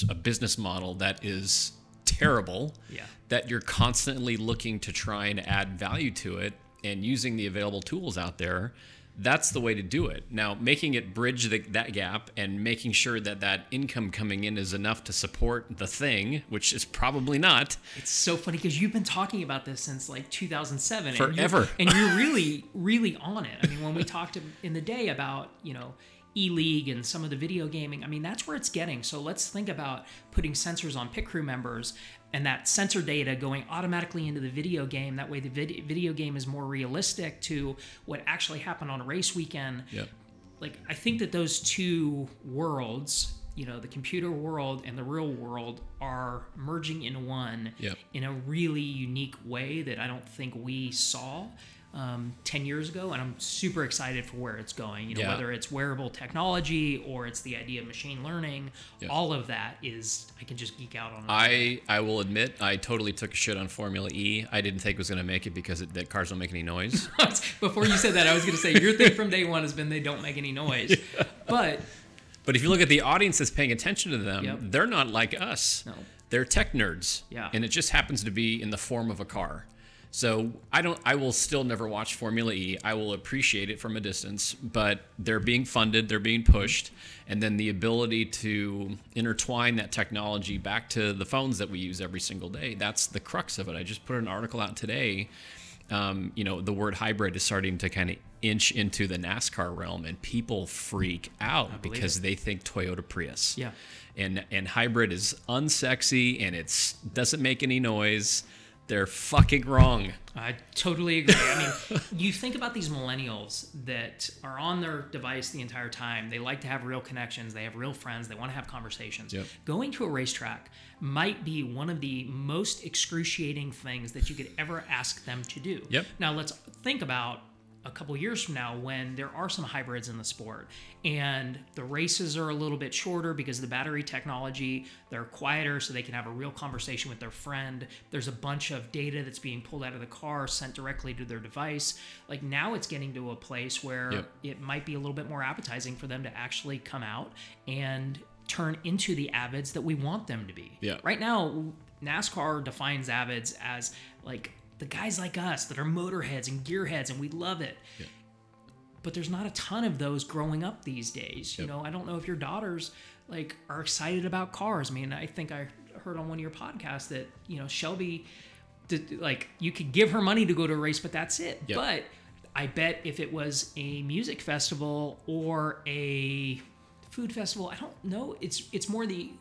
a business model that is terrible. Yeah. That you're constantly looking to try and add value to it and using the available tools out there. That's the way to do it. Now, making it bridge the, that gap and making sure that that income coming in is enough to support the thing, which is probably not. It's so funny because you've been talking about this since like 2007. and you're- Forever. *laughs* And you're, really, really on it. I mean, when we talked in the day about, you know, E League and some of the video gaming, I mean, that's where it's getting. So let's think about putting sensors on pit crew members and that sensor data going automatically into the video game. That way, the vid- video game is more realistic to what actually happened on a race weekend Yep. like I think that those two worlds, you know, the computer world and the real world are merging in one Yep. in a really unique way that I don't think we saw um, 10 years ago. And I'm super excited for where it's going. You know, Yeah. whether it's wearable technology or it's the idea of machine learning, Yeah. all of that is, I can just geek out on. I I will admit I totally took a shit on Formula E. I didn't think it was going to make it because it, that cars don't make any noise. *laughs* Before you said that, I was going to say your thing from day one has been they don't make any noise. *laughs* But but if you look at the audience that's paying attention to them, Yep. they're not like us. No. They're tech nerds. Yeah. And it just happens to be in the form of a car. So I don't I will still never watch Formula E. I will appreciate it from a distance, but they're being funded, they're being pushed, and then the ability to intertwine that technology back to the phones that we use every single day. That's the crux of it. I just put an article out today um, you know, the word hybrid is starting to kind of inch into the NASCAR realm, and people freak out because it. they think Toyota Prius. Yeah. And and hybrid is unsexy and it's doesn't make any noise. They're fucking wrong. I totally agree. I mean, *laughs* you think about these millennials that are on their device the entire time. They like to have real connections. They have real friends. They want to have conversations. Yep. Going to a racetrack might be one of the most excruciating things that you could ever ask them to do. Yep. Now, let's think about a couple years from now when there are some hybrids in the sport. And the races are a little bit shorter because of the battery technology. They're quieter so they can have a real conversation with their friend. There's a bunch of data that's being pulled out of the car sent directly to their device. Like now it's getting to a place where Yep. it might be a little bit more appetizing for them to actually come out and turn into the avids that we want them to be. Yeah. right now nascar defines avids as like the guys like us that are motorheads and gearheads and we love it. But there's not a ton of those growing up these days you know? I don't know if your daughters like are excited about cars. I mean i think i heard on one of your podcasts that you know shelby did, like you could give her money to go to a race but that's it. Yep. but i bet if it was a music festival or a food festival i don't know. It's it's more the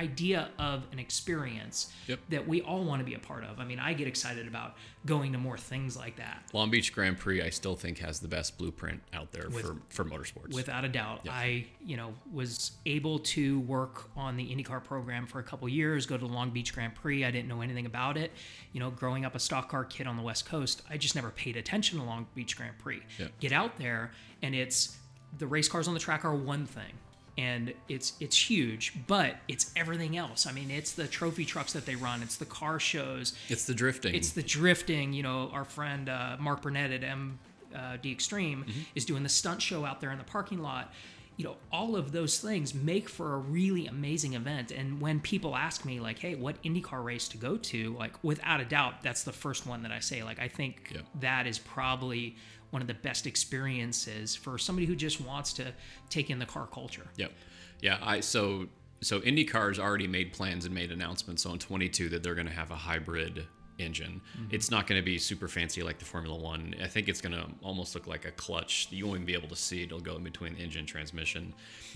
idea of an experience Yep. that we all want to be a part of i mean i get excited about going to more things like that Long Beach Grand Prix, I still think has the best blueprint out there for, for motorsports. without a doubt Yeah. i you know was able to work on the indycar program for a couple years go to the long beach grand prix i didn't know anything about it you know growing up a stock car kid on the west coast i just never paid attention to long beach grand prix Yeah. get out there and it's the race cars on the track are one thing and it's it's huge but it's everything else i mean it's the trophy trucks that they run it's the car shows it's the drifting. it's the drifting. You know, our friend uh, Mark Burnett at M uh, D Extreme is doing the stunt show out there in the parking lot. You know, all of those things make for a really amazing event. And when people ask me, like, "Hey, what IndyCar race to go to?" Like, without a doubt, that's the first one that I say. Like, I think Yep. that is probably one of the best experiences for somebody who just wants to take in the car culture. Yep. Yeah. I so so IndyCar's already made plans and made announcements on 22 that they're going to have a hybrid engine. Mm-hmm. It's not going to be super fancy like the Formula One. I think it's going to almost look like a clutch. You won't even be able to see it. It'll go in between the engine and transmission.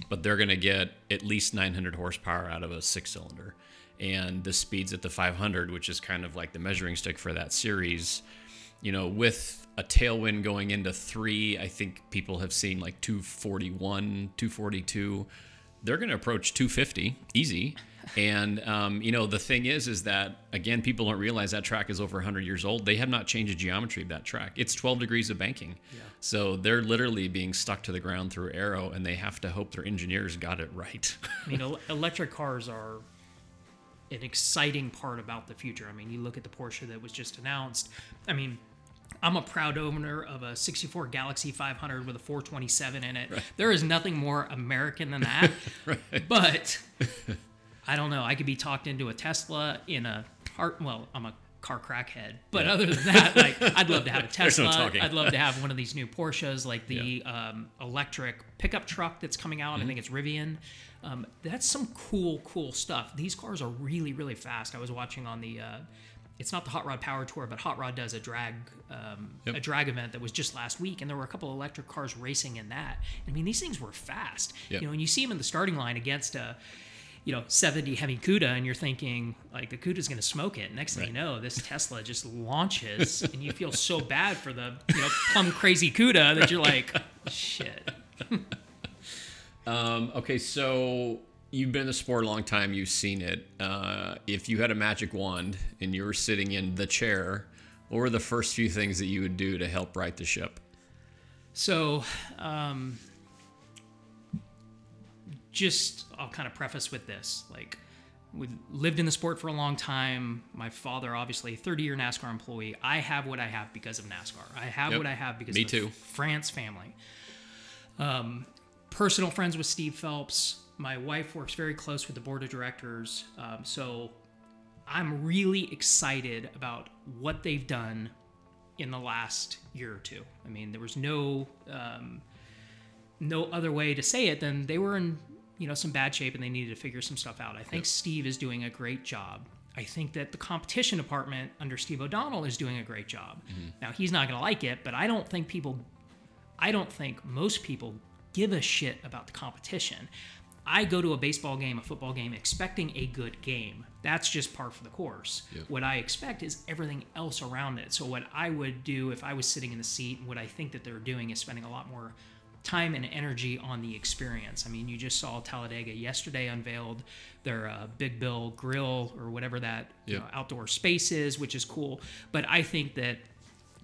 But they're going to get at least 900 horsepower out of a six cylinder. And the speeds at the 500, which is kind of like the measuring stick for that series, you know, with a tailwind going into three, I think people have seen like 241, 242. They're going to approach 250 easy. And, um, you know, the thing is, is that, again, people don't realize that track is over 100 years old. They have not changed the geometry of that track. It's 12 degrees of banking. yeah. So they're literally being stuck to the ground through aero, and they have to hope their engineers got it right. *laughs* I mean, electric cars are an exciting part about the future. I mean, you look at the Porsche that was just announced. I mean, I'm a proud owner of a 64 Galaxy 500 with a 427 in it. There is nothing more American than that. *laughs* But I don't know. I could be talked into a Tesla in a heart. Well, I'm a car crackhead. But other than that, like I'd love to have a *laughs* There's no Tesla. I'd love to have one of these new Porsches, like the um, electric pickup truck that's coming out. Mm-hmm. I think it's Rivian. Um, that's some cool, cool stuff. These cars are really, really fast. I was watching on the. Uh, it's not the Hot Rod Power Tour, but Hot Rod does a drag um, Yep. a drag event that was just last week, and there were a couple of electric cars racing in that. I mean, these things were fast. Yep. You know, and you see them in the starting line against a, you know, 70 Hemi Cuda, and you're thinking like the Cuda's going to smoke it. Next thing you know, this Tesla just *laughs* launches, and you feel so bad for the you know plum crazy Cuda that you're like, shit. *laughs* Um, okay, so you've been in the sport a long time. You've seen it. Uh, if you had a magic wand and you were sitting in the chair, what were the first few things that you would do to help right the ship? So, um, just I'll kind of preface with this. Like, we lived in the sport for a long time. My father, obviously, 30 year NASCAR employee. I have what I have because of NASCAR. I have Yep. what I have because Me of too. France family. Um, personal friends with Steve Phelps. My wife works very close with the board of directors. Um, so I'm really excited about what they've done in the last year or two. I mean, there was no um, no other way to say it than they were in you know some bad shape and they needed to figure some stuff out. I think Steve is doing a great job. I think that the competition department under Steve O'Donnell is doing a great job. Now he's not going to like it, but I don't think people I don't think most people give a shit about the competition. I go to a baseball game, a football game, expecting a good game. That's just par for the course. What I expect is everything else around it. So, what I would do if I was sitting in the seat, what I think that they're doing is spending a lot more time and energy on the experience. I mean, you just saw Talladega yesterday unveiled their uh, Big Bill Grill or whatever that you know, outdoor space is, which is cool. But I think that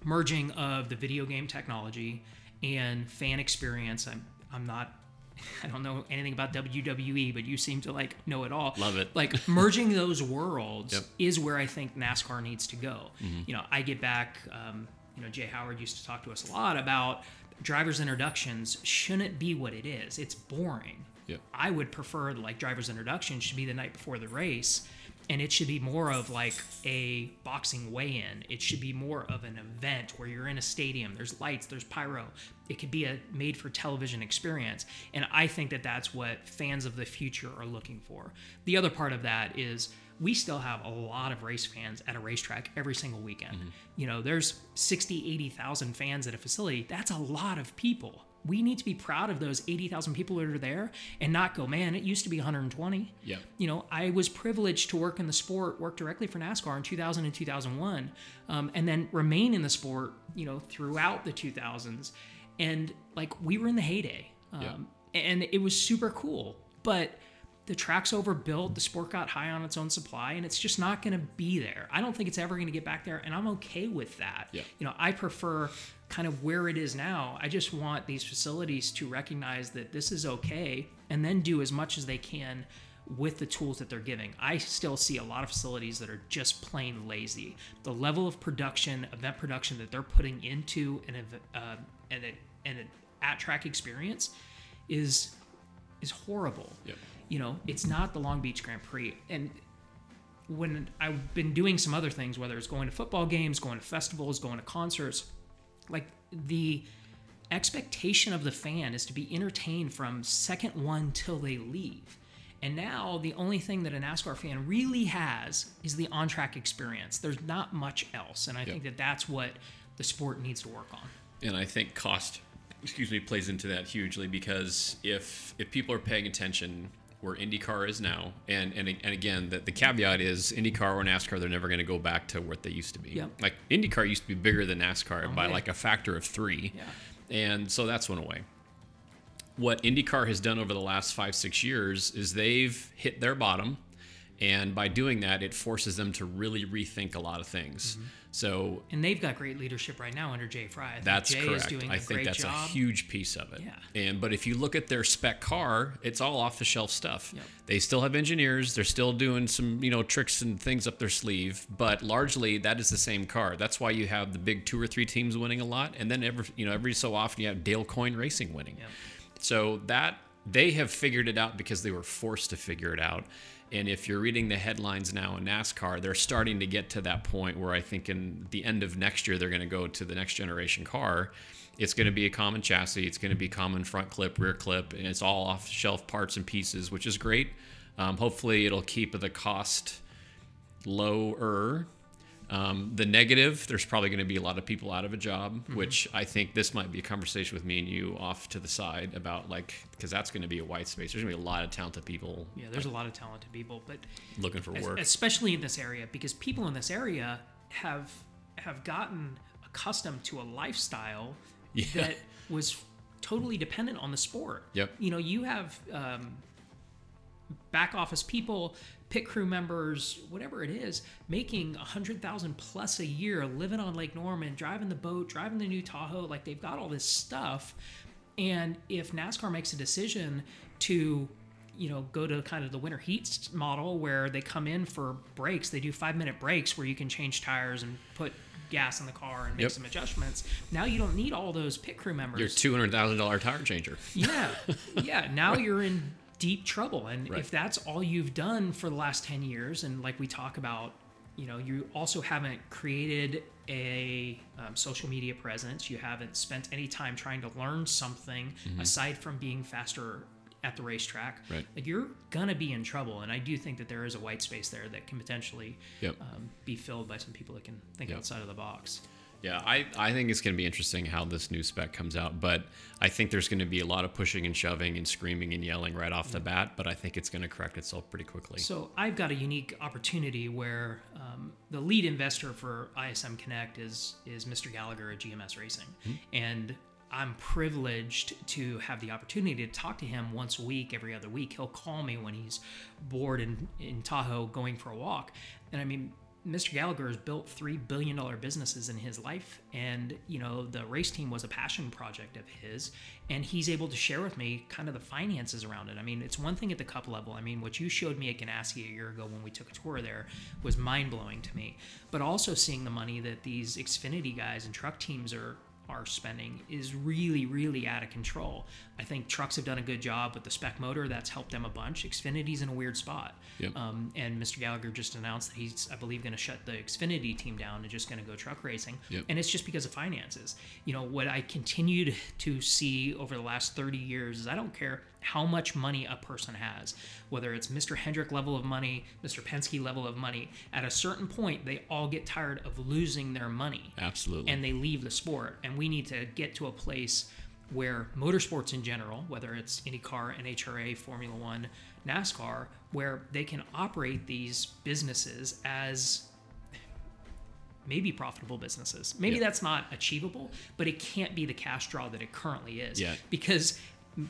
merging of the video game technology and fan experience. I'm I'm not I don't know anything about WWE, but you seem to like know it all. Love it. Like *laughs* merging those worlds Yep. Mm-hmm. is where I think NASCAR needs to go. You know, I get back. Um, you know, Jay Howard used to talk to us a lot about drivers' introductions shouldn't be what it is. It's boring. Yep. I would prefer like driver's introduction should be the night before the race, and it should be more of like a boxing weigh-in. It should be more of an event where you're in a stadium. There's lights, there's pyro. It could be a made-for-television experience, and I think that that's what fans of the future are looking for. The other part of that is we still have a lot of race fans at a racetrack every single weekend. You know, there's 60, 80,000 fans at a facility. That's a lot of people. We need to be proud of those 80,000 people that are there and not go, man, it used to be 120. Yeah. You know, I was privileged to work in the sport, work directly for NASCAR in 2000 and 2001, um, and then remain in the sport, you know, throughout the 2000s. And like, we were in the heyday. Um, And it was super cool. But the track's overbuilt, the sport got high on its own supply, and it's just not going to be there. I don't think it's ever going to get back there, and I'm okay with that. Yeah. You know, I prefer kind of where it is now. I just want these facilities to recognize that this is okay and then do as much as they can with the tools that they're giving. I still see a lot of facilities that are just plain lazy. The level of production, event production that they're putting into an uh, an, an at track experience is is horrible. Yep. You know, it's not the Long Beach Grand Prix. And when I've been doing some other things, whether it's going to football games, going to festivals, going to concerts, like the expectation of the fan is to be entertained from second one till they leave. And now the only thing that a NASCAR fan really has is the on track experience. There's not much else. And I think that that's what the sport needs to work on. and I think cost, excuse me, plays into that hugely because if if people are paying attention where IndyCar is now, and and, and again, the, the caveat is IndyCar or NASCAR, they're never going to go back to what they used to be. Yep. Like IndyCar used to be bigger than NASCAR by like a factor of three, Yeah. and so that's went away. What IndyCar has done over the last five six years is they've hit their bottom. And by doing that, it forces them to really rethink a lot of things. Mm-hmm. So And they've got great leadership right now under Jay Frye. I think that's Jay correct. is doing I a think that's job. a huge piece of it. Yeah. And but if you look at their spec car, it's all off the shelf stuff. Yep. They still have engineers. They're still doing some you know tricks and things up their sleeve. But largely, that is the same car. That's why you have the big two or three teams winning a lot, and then every you know every so often you have Dale Coyne Racing winning. Yep. So that they have figured it out because they were forced to figure it out. And if you're reading the headlines now in NASCAR, they're starting to get to that point where I think in the end of next year they're going to go to the next generation car. It's going to be a common chassis. It's going to be common front clip, rear clip, and it's all off shelf parts and pieces, which is great. Um, hopefully, it'll keep the cost lower. Um, the negative, there's probably going to be a lot of people out of a job, Mm-hmm. which I think this might be a conversation with me and you off to the side about like, because that's going to be a white space. There's going to be a lot of talented people Yeah, there's a lot of talented people, but looking for work. especially in this area because people in this area have have gotten accustomed to a lifestyle *laughs* Yeah. that was totally dependent on the sport. Yep. You know, you have um, back office people, pit crew members, whatever it is, making a hundred thousand plus a year, living on Lake Norman, driving the boat, driving the new Tahoe. Like they've got all this stuff, and if NASCAR makes a decision to you know go to kind of the winter heat model where they come in for breaks they do five minute breaks where you can change tires and put gas in the car and make Yep. some adjustments now you don't need all those pit crew members Your two hundred thousand dollar tire changer. yeah *laughs* yeah now you're in deep trouble and Right. if that's all you've done for the last 10 years and like we talk about you know you also haven't created a um, social media presence you haven't spent any time trying to learn something aside from being faster at the racetrack Right. like you're gonna be in trouble and i do think that there is a white space there that can potentially Yep. um, be filled by some people that can think Yep. outside of the box Yeah, I, I think it's going to be interesting how this new spec comes out, but I think there's going to be a lot of pushing and shoving and screaming and yelling right off the bat, but I think it's going to correct itself pretty quickly. So I've got a unique opportunity where um, the lead investor for ISM Connect is is Mr. Gallagher at GMS Racing, and I'm privileged to have the opportunity to talk to him once a week, every other week. He'll call me when he's bored in, in Tahoe going for a walk, and I mean. Mr. Gallagher has built three billion dollar businesses in his life, and you know the race team was a passion project of his, and he's able to share with me kind of the finances around it. I mean, it's one thing at the cup level. I mean, what you showed me at Ganassi a year ago when we took a tour there was mind blowing to me. But also seeing the money that these Xfinity guys and truck teams are are spending is really, really out of control. I think trucks have done a good job with the spec motor. That's helped them a bunch. Xfinity's in a weird spot. Yep. Um, and Mr. Gallagher just announced that he's, I believe, going to shut the Xfinity team down and just going to go truck racing. Yep. And it's just because of finances. You know, what I continued to see over the last 30 years is I don't care how much money a person has, whether it's Mr. Hendrick level of money, Mr. Penske level of money, at a certain point, they all get tired of losing their money Absolutely. and they leave the sport. And we need to get to a place where motorsports in general, whether it's IndyCar, NHRA, Formula One, NASCAR, where they can operate these businesses as maybe profitable businesses. Maybe that's not achievable, but it can't be the cash draw that it currently is. Yeah. Because,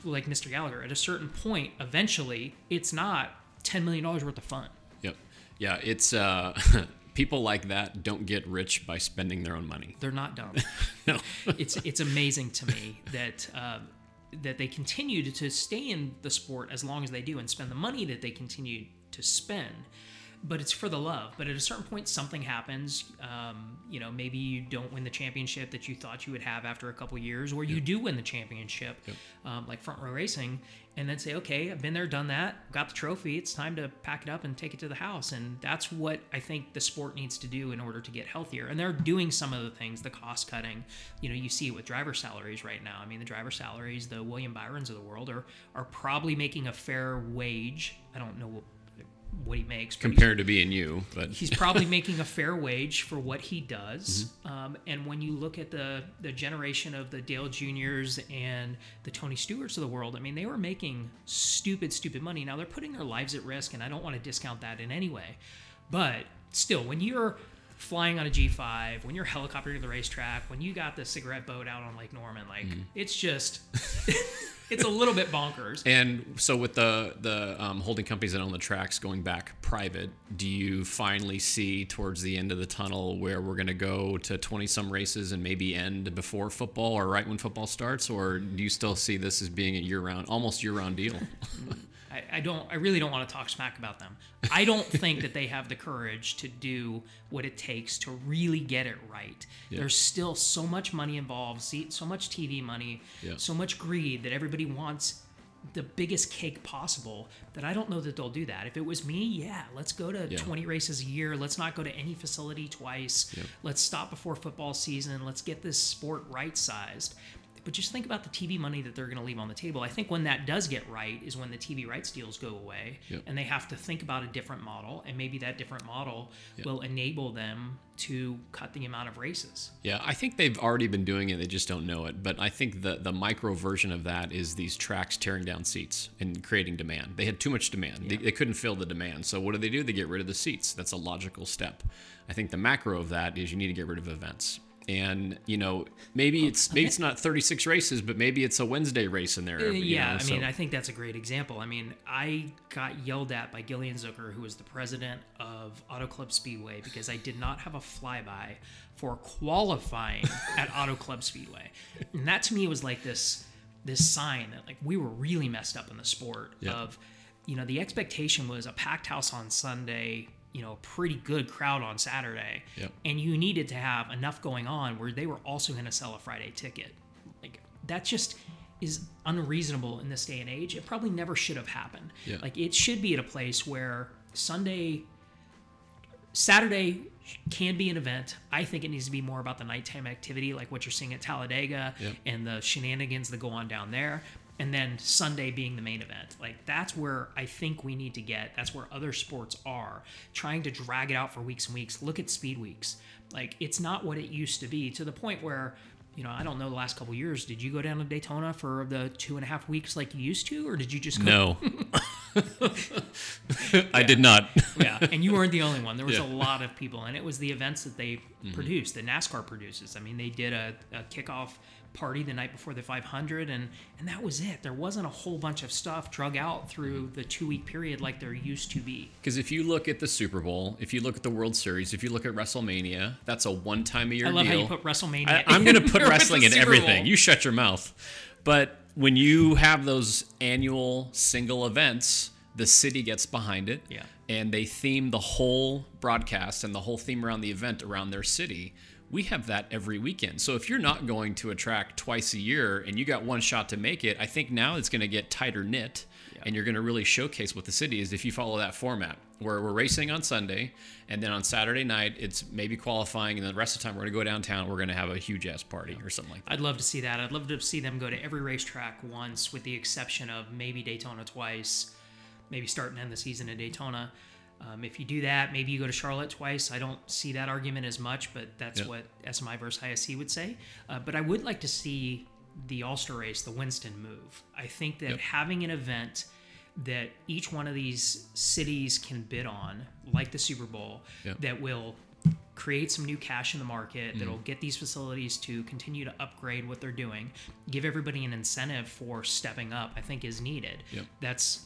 like Mr. Gallagher, at a certain point, eventually, it's not $10 million worth of fun. yep. Yeah, it's uh, *laughs* people like that don't get rich by spending their own money. They're not dumb. *laughs* No. it's it's amazing to me that uh, that they continue to, to stay in the sport as long as they do and spend the money that they continue to spend. But it's for the love. But at a certain point, something happens. Um, you know, maybe you don't win the championship that you thought you would have after a couple years, or you do win the championship, um, like front row racing, and then say, okay, I've been there, done that, got the trophy. It's time to pack it up and take it to the house. And that's what I think the sport needs to do in order to get healthier. And they're doing some of the things, the cost cutting. You know, you see it with driver salaries right now. I mean, the driver salaries, the William Byrons of the world, are are probably making a fair wage. I don't know what, he makes Compared to being you, but he's probably *laughs* making a fair wage for what he does. Mm-hmm. Um, and when you look at the the generation of the Dale Juniors and the Tony Stewarts of the world, I mean, they were making stupid, stupid money. Now they're putting their lives at risk, and I don't want to discount that in any way. But still, when you're flying on a G5, when you're helicoptering to the racetrack, when you got the cigarette boat out on Lake Norman, like Mm-hmm. it's just, *laughs* it's a little bit bonkers. And so, with the the um, holding companies that own the tracks going back private, do you finally see towards the end of the tunnel where we're going to go to twenty some races and maybe end before football or right when football starts, or do you still see this as being a year round, almost year round deal? *laughs* I, I don't. I really don't want to talk smack about them. I don't *laughs* think that they have the courage to do what it takes to really get it right. There's still so much money involved, see- so much TV money, Yeah. so much greed that everybody wants the biggest cake possible. That I don't know that they'll do that. If it was me, yeah, let's go to Yeah. 20 races a year. Let's not go to any facility twice. Let's stop before football season. Let's get this sport right sized. But just think about the TV money that they're going to leave on the table. I think when that does get right is when the TV rights deals go away Yep. and they have to think about a different model. And maybe that different model will enable them to cut the amount of races. Yeah, I think they've already been doing it. They just don't know it. But I think the the micro version of that is these tracks tearing down seats and creating demand. They had too much demand. They, they couldn't fill the demand. So what do they do? They get rid of the seats. That's a logical step. I think the macro of that is you need to get rid of events. And you know maybe it's maybe it's not 36 races, but maybe it's a Wednesday race in there. Uh, you yeah, know, I mean, so- I think that's a great example. I mean, I got yelled at by Gillian Zucker, who was the president of Auto Club Speedway, because I did not have a flyby for qualifying *laughs* at Auto Club Speedway, and that to me was like this this sign that like we were really messed up in the sport Yeah. of, you know, the expectation was a packed house on Sunday. You know, a pretty good crowd on Saturday, Yep. and you needed to have enough going on where they were also going to sell a Friday ticket. Like that just is unreasonable in this day and age. It probably never should have happened. Yeah. Like it should be at a place where Sunday, Saturday can be an event. I think it needs to be more about the nighttime activity, like what you're seeing at Talladega Yep. and the shenanigans that go on down there. And then Sunday being the main event. Like that's where I think we need to get. That's where other sports are trying to drag it out for weeks and weeks. Look at speed weeks. Like it's not what it used to be to the point where you know, I don't know the last couple years. Did you go down to Daytona for the two and a half weeks like you used to, or did you just go no. *laughs* *laughs* I did not. yeah, and you weren't the only one. There was Yeah. Mm-hmm. a lot of people, and it was the events that they produced, that NASCAR produces. I mean, they did a, a kickoff party the night before the 500, and and that was it. There wasn't a whole bunch of stuff drug out through Mm-hmm. the two week period like there used to be. Because if you look at the Super Bowl, if you look at the World Series, if you look at WrestleMania, that's a one time a year I love deal. how you put WrestleMania. I, I'm going to put *laughs* wrestling in everything. Bowl. You shut your mouth. But when you have those annual single events, the city gets behind it. Yeah. And they theme the whole broadcast and the whole theme around the event around their city. We have that every weekend. So if you're not going to a track twice a year and you got one shot to make it, I think now it's going to get tighter knit and you're going to really showcase what the city is if you follow that format where we're racing on Sunday and then on Saturday night it's maybe qualifying and then the rest of the time we're going to go downtown we're going to have a huge ass party or something like that. I'd love to see that. I'd love to see them go to every racetrack once, with the exception of maybe Daytona twice, maybe start and end the season in Daytona. Um, if you do that, maybe you go to Charlotte twice. I don't see that argument as much, but that's Yeah. what SMI versus ISC would say. Uh, but I would like to see the All Star race, the Winston move. I think that Yep. having an event that each one of these cities can bid on, like the Super Bowl, Yep. that will create some new cash in the market that'll Mm-hmm. get these facilities to continue to upgrade what they're doing give everybody an incentive for stepping up i think is needed Yep. that's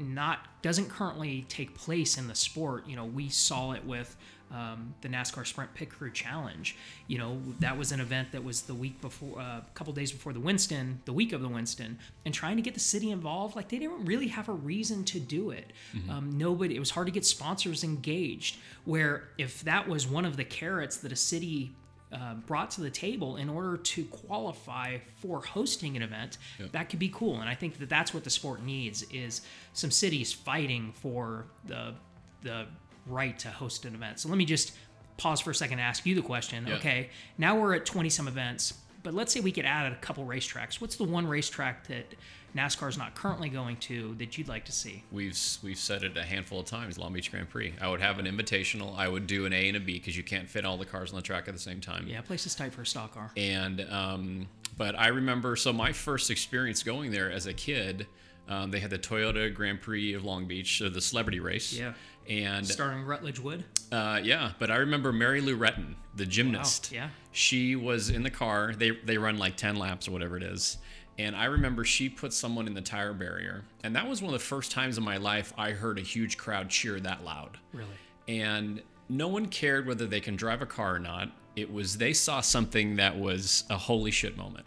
not doesn't currently take place in the sport you know we saw it with um, the NASCAR Sprint Pit Crew Challenge. You know that was an event that was the week before, uh, a couple days before the Winston, the week of the Winston, and trying to get the city involved. Like they didn't really have a reason to do it. Um, nobody. It was hard to get sponsors engaged. Where if that was one of the carrots that a city uh, brought to the table in order to qualify for hosting an event, that could be cool. And I think that that's what the sport needs is some cities fighting for the the right to host an event. So let me just pause for a second and ask you the question. Yeah. Okay, now we're at 20 some events, but let's say we could add a couple racetracks. What's the one racetrack that NASCAR is not currently going to that you'd like to see? We've we've said it a handful of times. Long Beach Grand Prix. I would have an invitational. I would do an A and a B because you can't fit all the cars on the track at the same time. Yeah, place is tight for a stock car. And um, But I remember, so my first experience going there as a kid, um, they had the Toyota Grand Prix of Long Beach, so the celebrity race. Yeah. And Starring Rutledge Wood. uh, yeah, but I remember Mary Lou Retton, the gymnast. yeah. She was in the car. They they run like ten laps or whatever it is. And I remember she put someone in the tire barrier, and that was one of the first times in my life I heard a huge crowd cheer that loud. Really. And no one cared whether they can drive a car or not. It was they saw something that was a holy shit moment.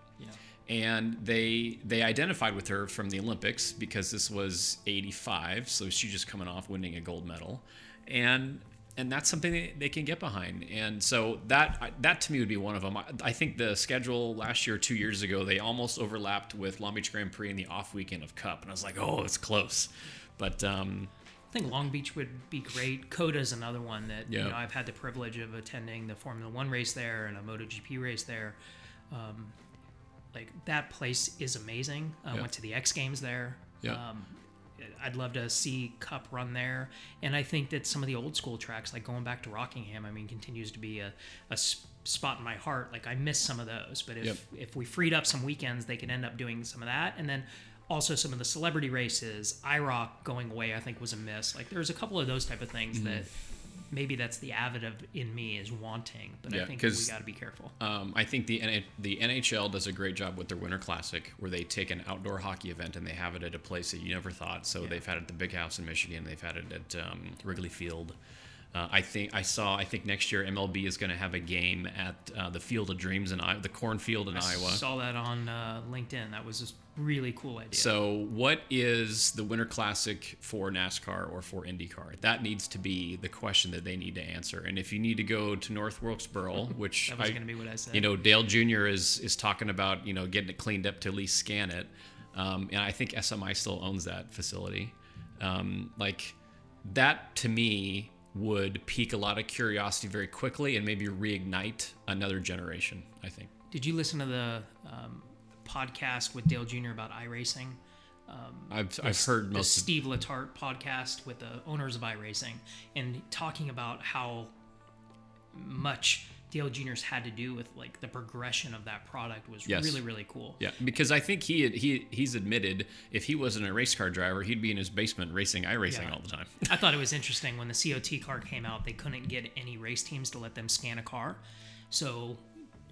And they they identified with her from the Olympics because this was 85 so she's just coming off winning a gold medal and and that's something they, they can get behind and so that that to me would be one of them I, I think the schedule last year two years ago they almost overlapped with Long Beach Grand Prix and the off weekend of Cup and I was like oh it's close but um I think Long Beach would be great. COTA's another one that Yeah. you know I've had the privilege of attending the Formula One race there and a MotoGP race there. Um, like that place is amazing. I Yeah. went to the X Games there. Yeah. Um, I'd love to see Cup run there, and I think that some of the old school tracks, like going back to Rockingham, I mean, continues to be a, a spot in my heart. Like I miss some of those, but if Yep. if we freed up some weekends, they could end up doing some of that, and then also some of the celebrity races. IROC going away, I think, was a miss. Like there's a couple of those type of things Mm-hmm. that maybe that's the avid of in me is wanting, but Yeah, I think we got to be careful. Um, I think the N- the NHL does a great job with their Winter Classic, where they take an outdoor hockey event and they have it at a place that you never thought. So they've had it at the Big House in Michigan. They've had it at um, Wrigley Field. Uh, I think I saw. I think next year MLB is going to have a game at uh, the Field of Dreams in Iowa, the cornfield in Iowa. I saw that on uh, LinkedIn. That was a really cool idea. So, what is the Winter Classic for NASCAR or for IndyCar? That needs to be the question that they need to answer. And if you need to go to North Wilkesboro, *laughs* which That was gonna be what I said. You know, Dale Jr. is is talking about you know getting it cleaned up to at least scan it, um, and I think SMI still owns that facility. Um, like that to me would pique a lot of curiosity very quickly and maybe reignite another generation. I think. Did you listen to the um, podcast with Dale Jr. about iRacing? Um, I've I've heard the most. of, Steve Letarte podcast with the owners of iRacing and talking about how much Dale Jr.'s had to do with like the progression of that product was Yes. really really cool. Yeah, because I think he had, he he's admitted if he wasn't a race car driver, he'd be in his basement racing iRacing Yeah. all the time. *laughs* I thought it was interesting when the COT car came out, they couldn't get any race teams to let them scan a car. So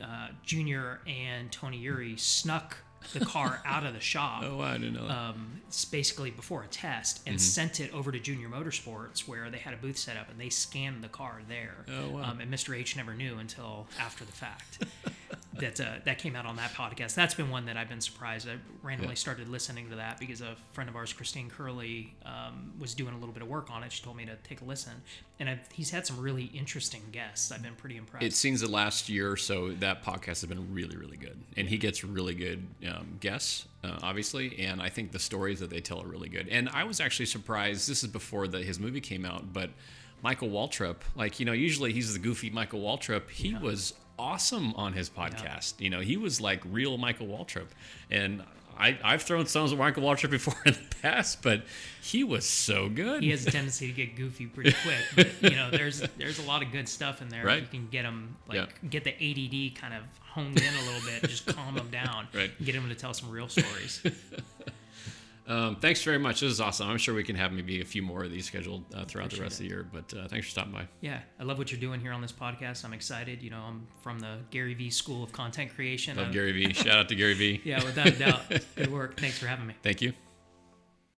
uh, Junior and Tony Eury snuck the car *laughs* out of the shop. Oh, I didn't know that. um, it's basically before a test Mm-hmm. and sent it over to Junior Motorsports where they had a booth set up and they scanned the car there. Oh, wow. um, and Mr. H never knew until after the fact. *laughs* that uh, that came out on that podcast. That's been one that I've been surprised. I randomly Yeah. started listening to that because a friend of ours, Christine Curley, um, was doing a little bit of work on it. She told me to take a listen, and I've, he's had some really interesting guests. I've been pretty impressed. it seems the last year or so that podcast has been really really good, and he gets really good um, guests, uh, obviously, and I think the stories that they tell are really good. And I was actually surprised. This is before the, his movie came out, but Michael Waltrip, like you know, usually he's the goofy Michael Waltrip. He was awesome on his podcast. You know, he was like real Michael Waltrip, and. I, I've thrown stones at Michael Waltrip *laughs* before in the past, but he was so good. he has a tendency to get goofy pretty quick. But, *laughs* you know, there's there's a lot of good stuff in there. Right. You can get him like Yeah. get the ADD kind of honed in a little bit, just calm him down, *laughs* Right. get him to tell some real stories. Um, thanks very much. This is awesome. I'm sure we can have maybe a few more of these scheduled uh, throughout the Appreciate rest of the year. But uh, thanks for stopping by. Yeah, I love what you're doing here on this podcast. I'm excited. You know, I'm from the Gary Vee School of Content Creation. Love I'm- Gary Vee. *laughs* Shout out to Gary Vee. Yeah, without a doubt. Good work. Thanks for having me. Thank you.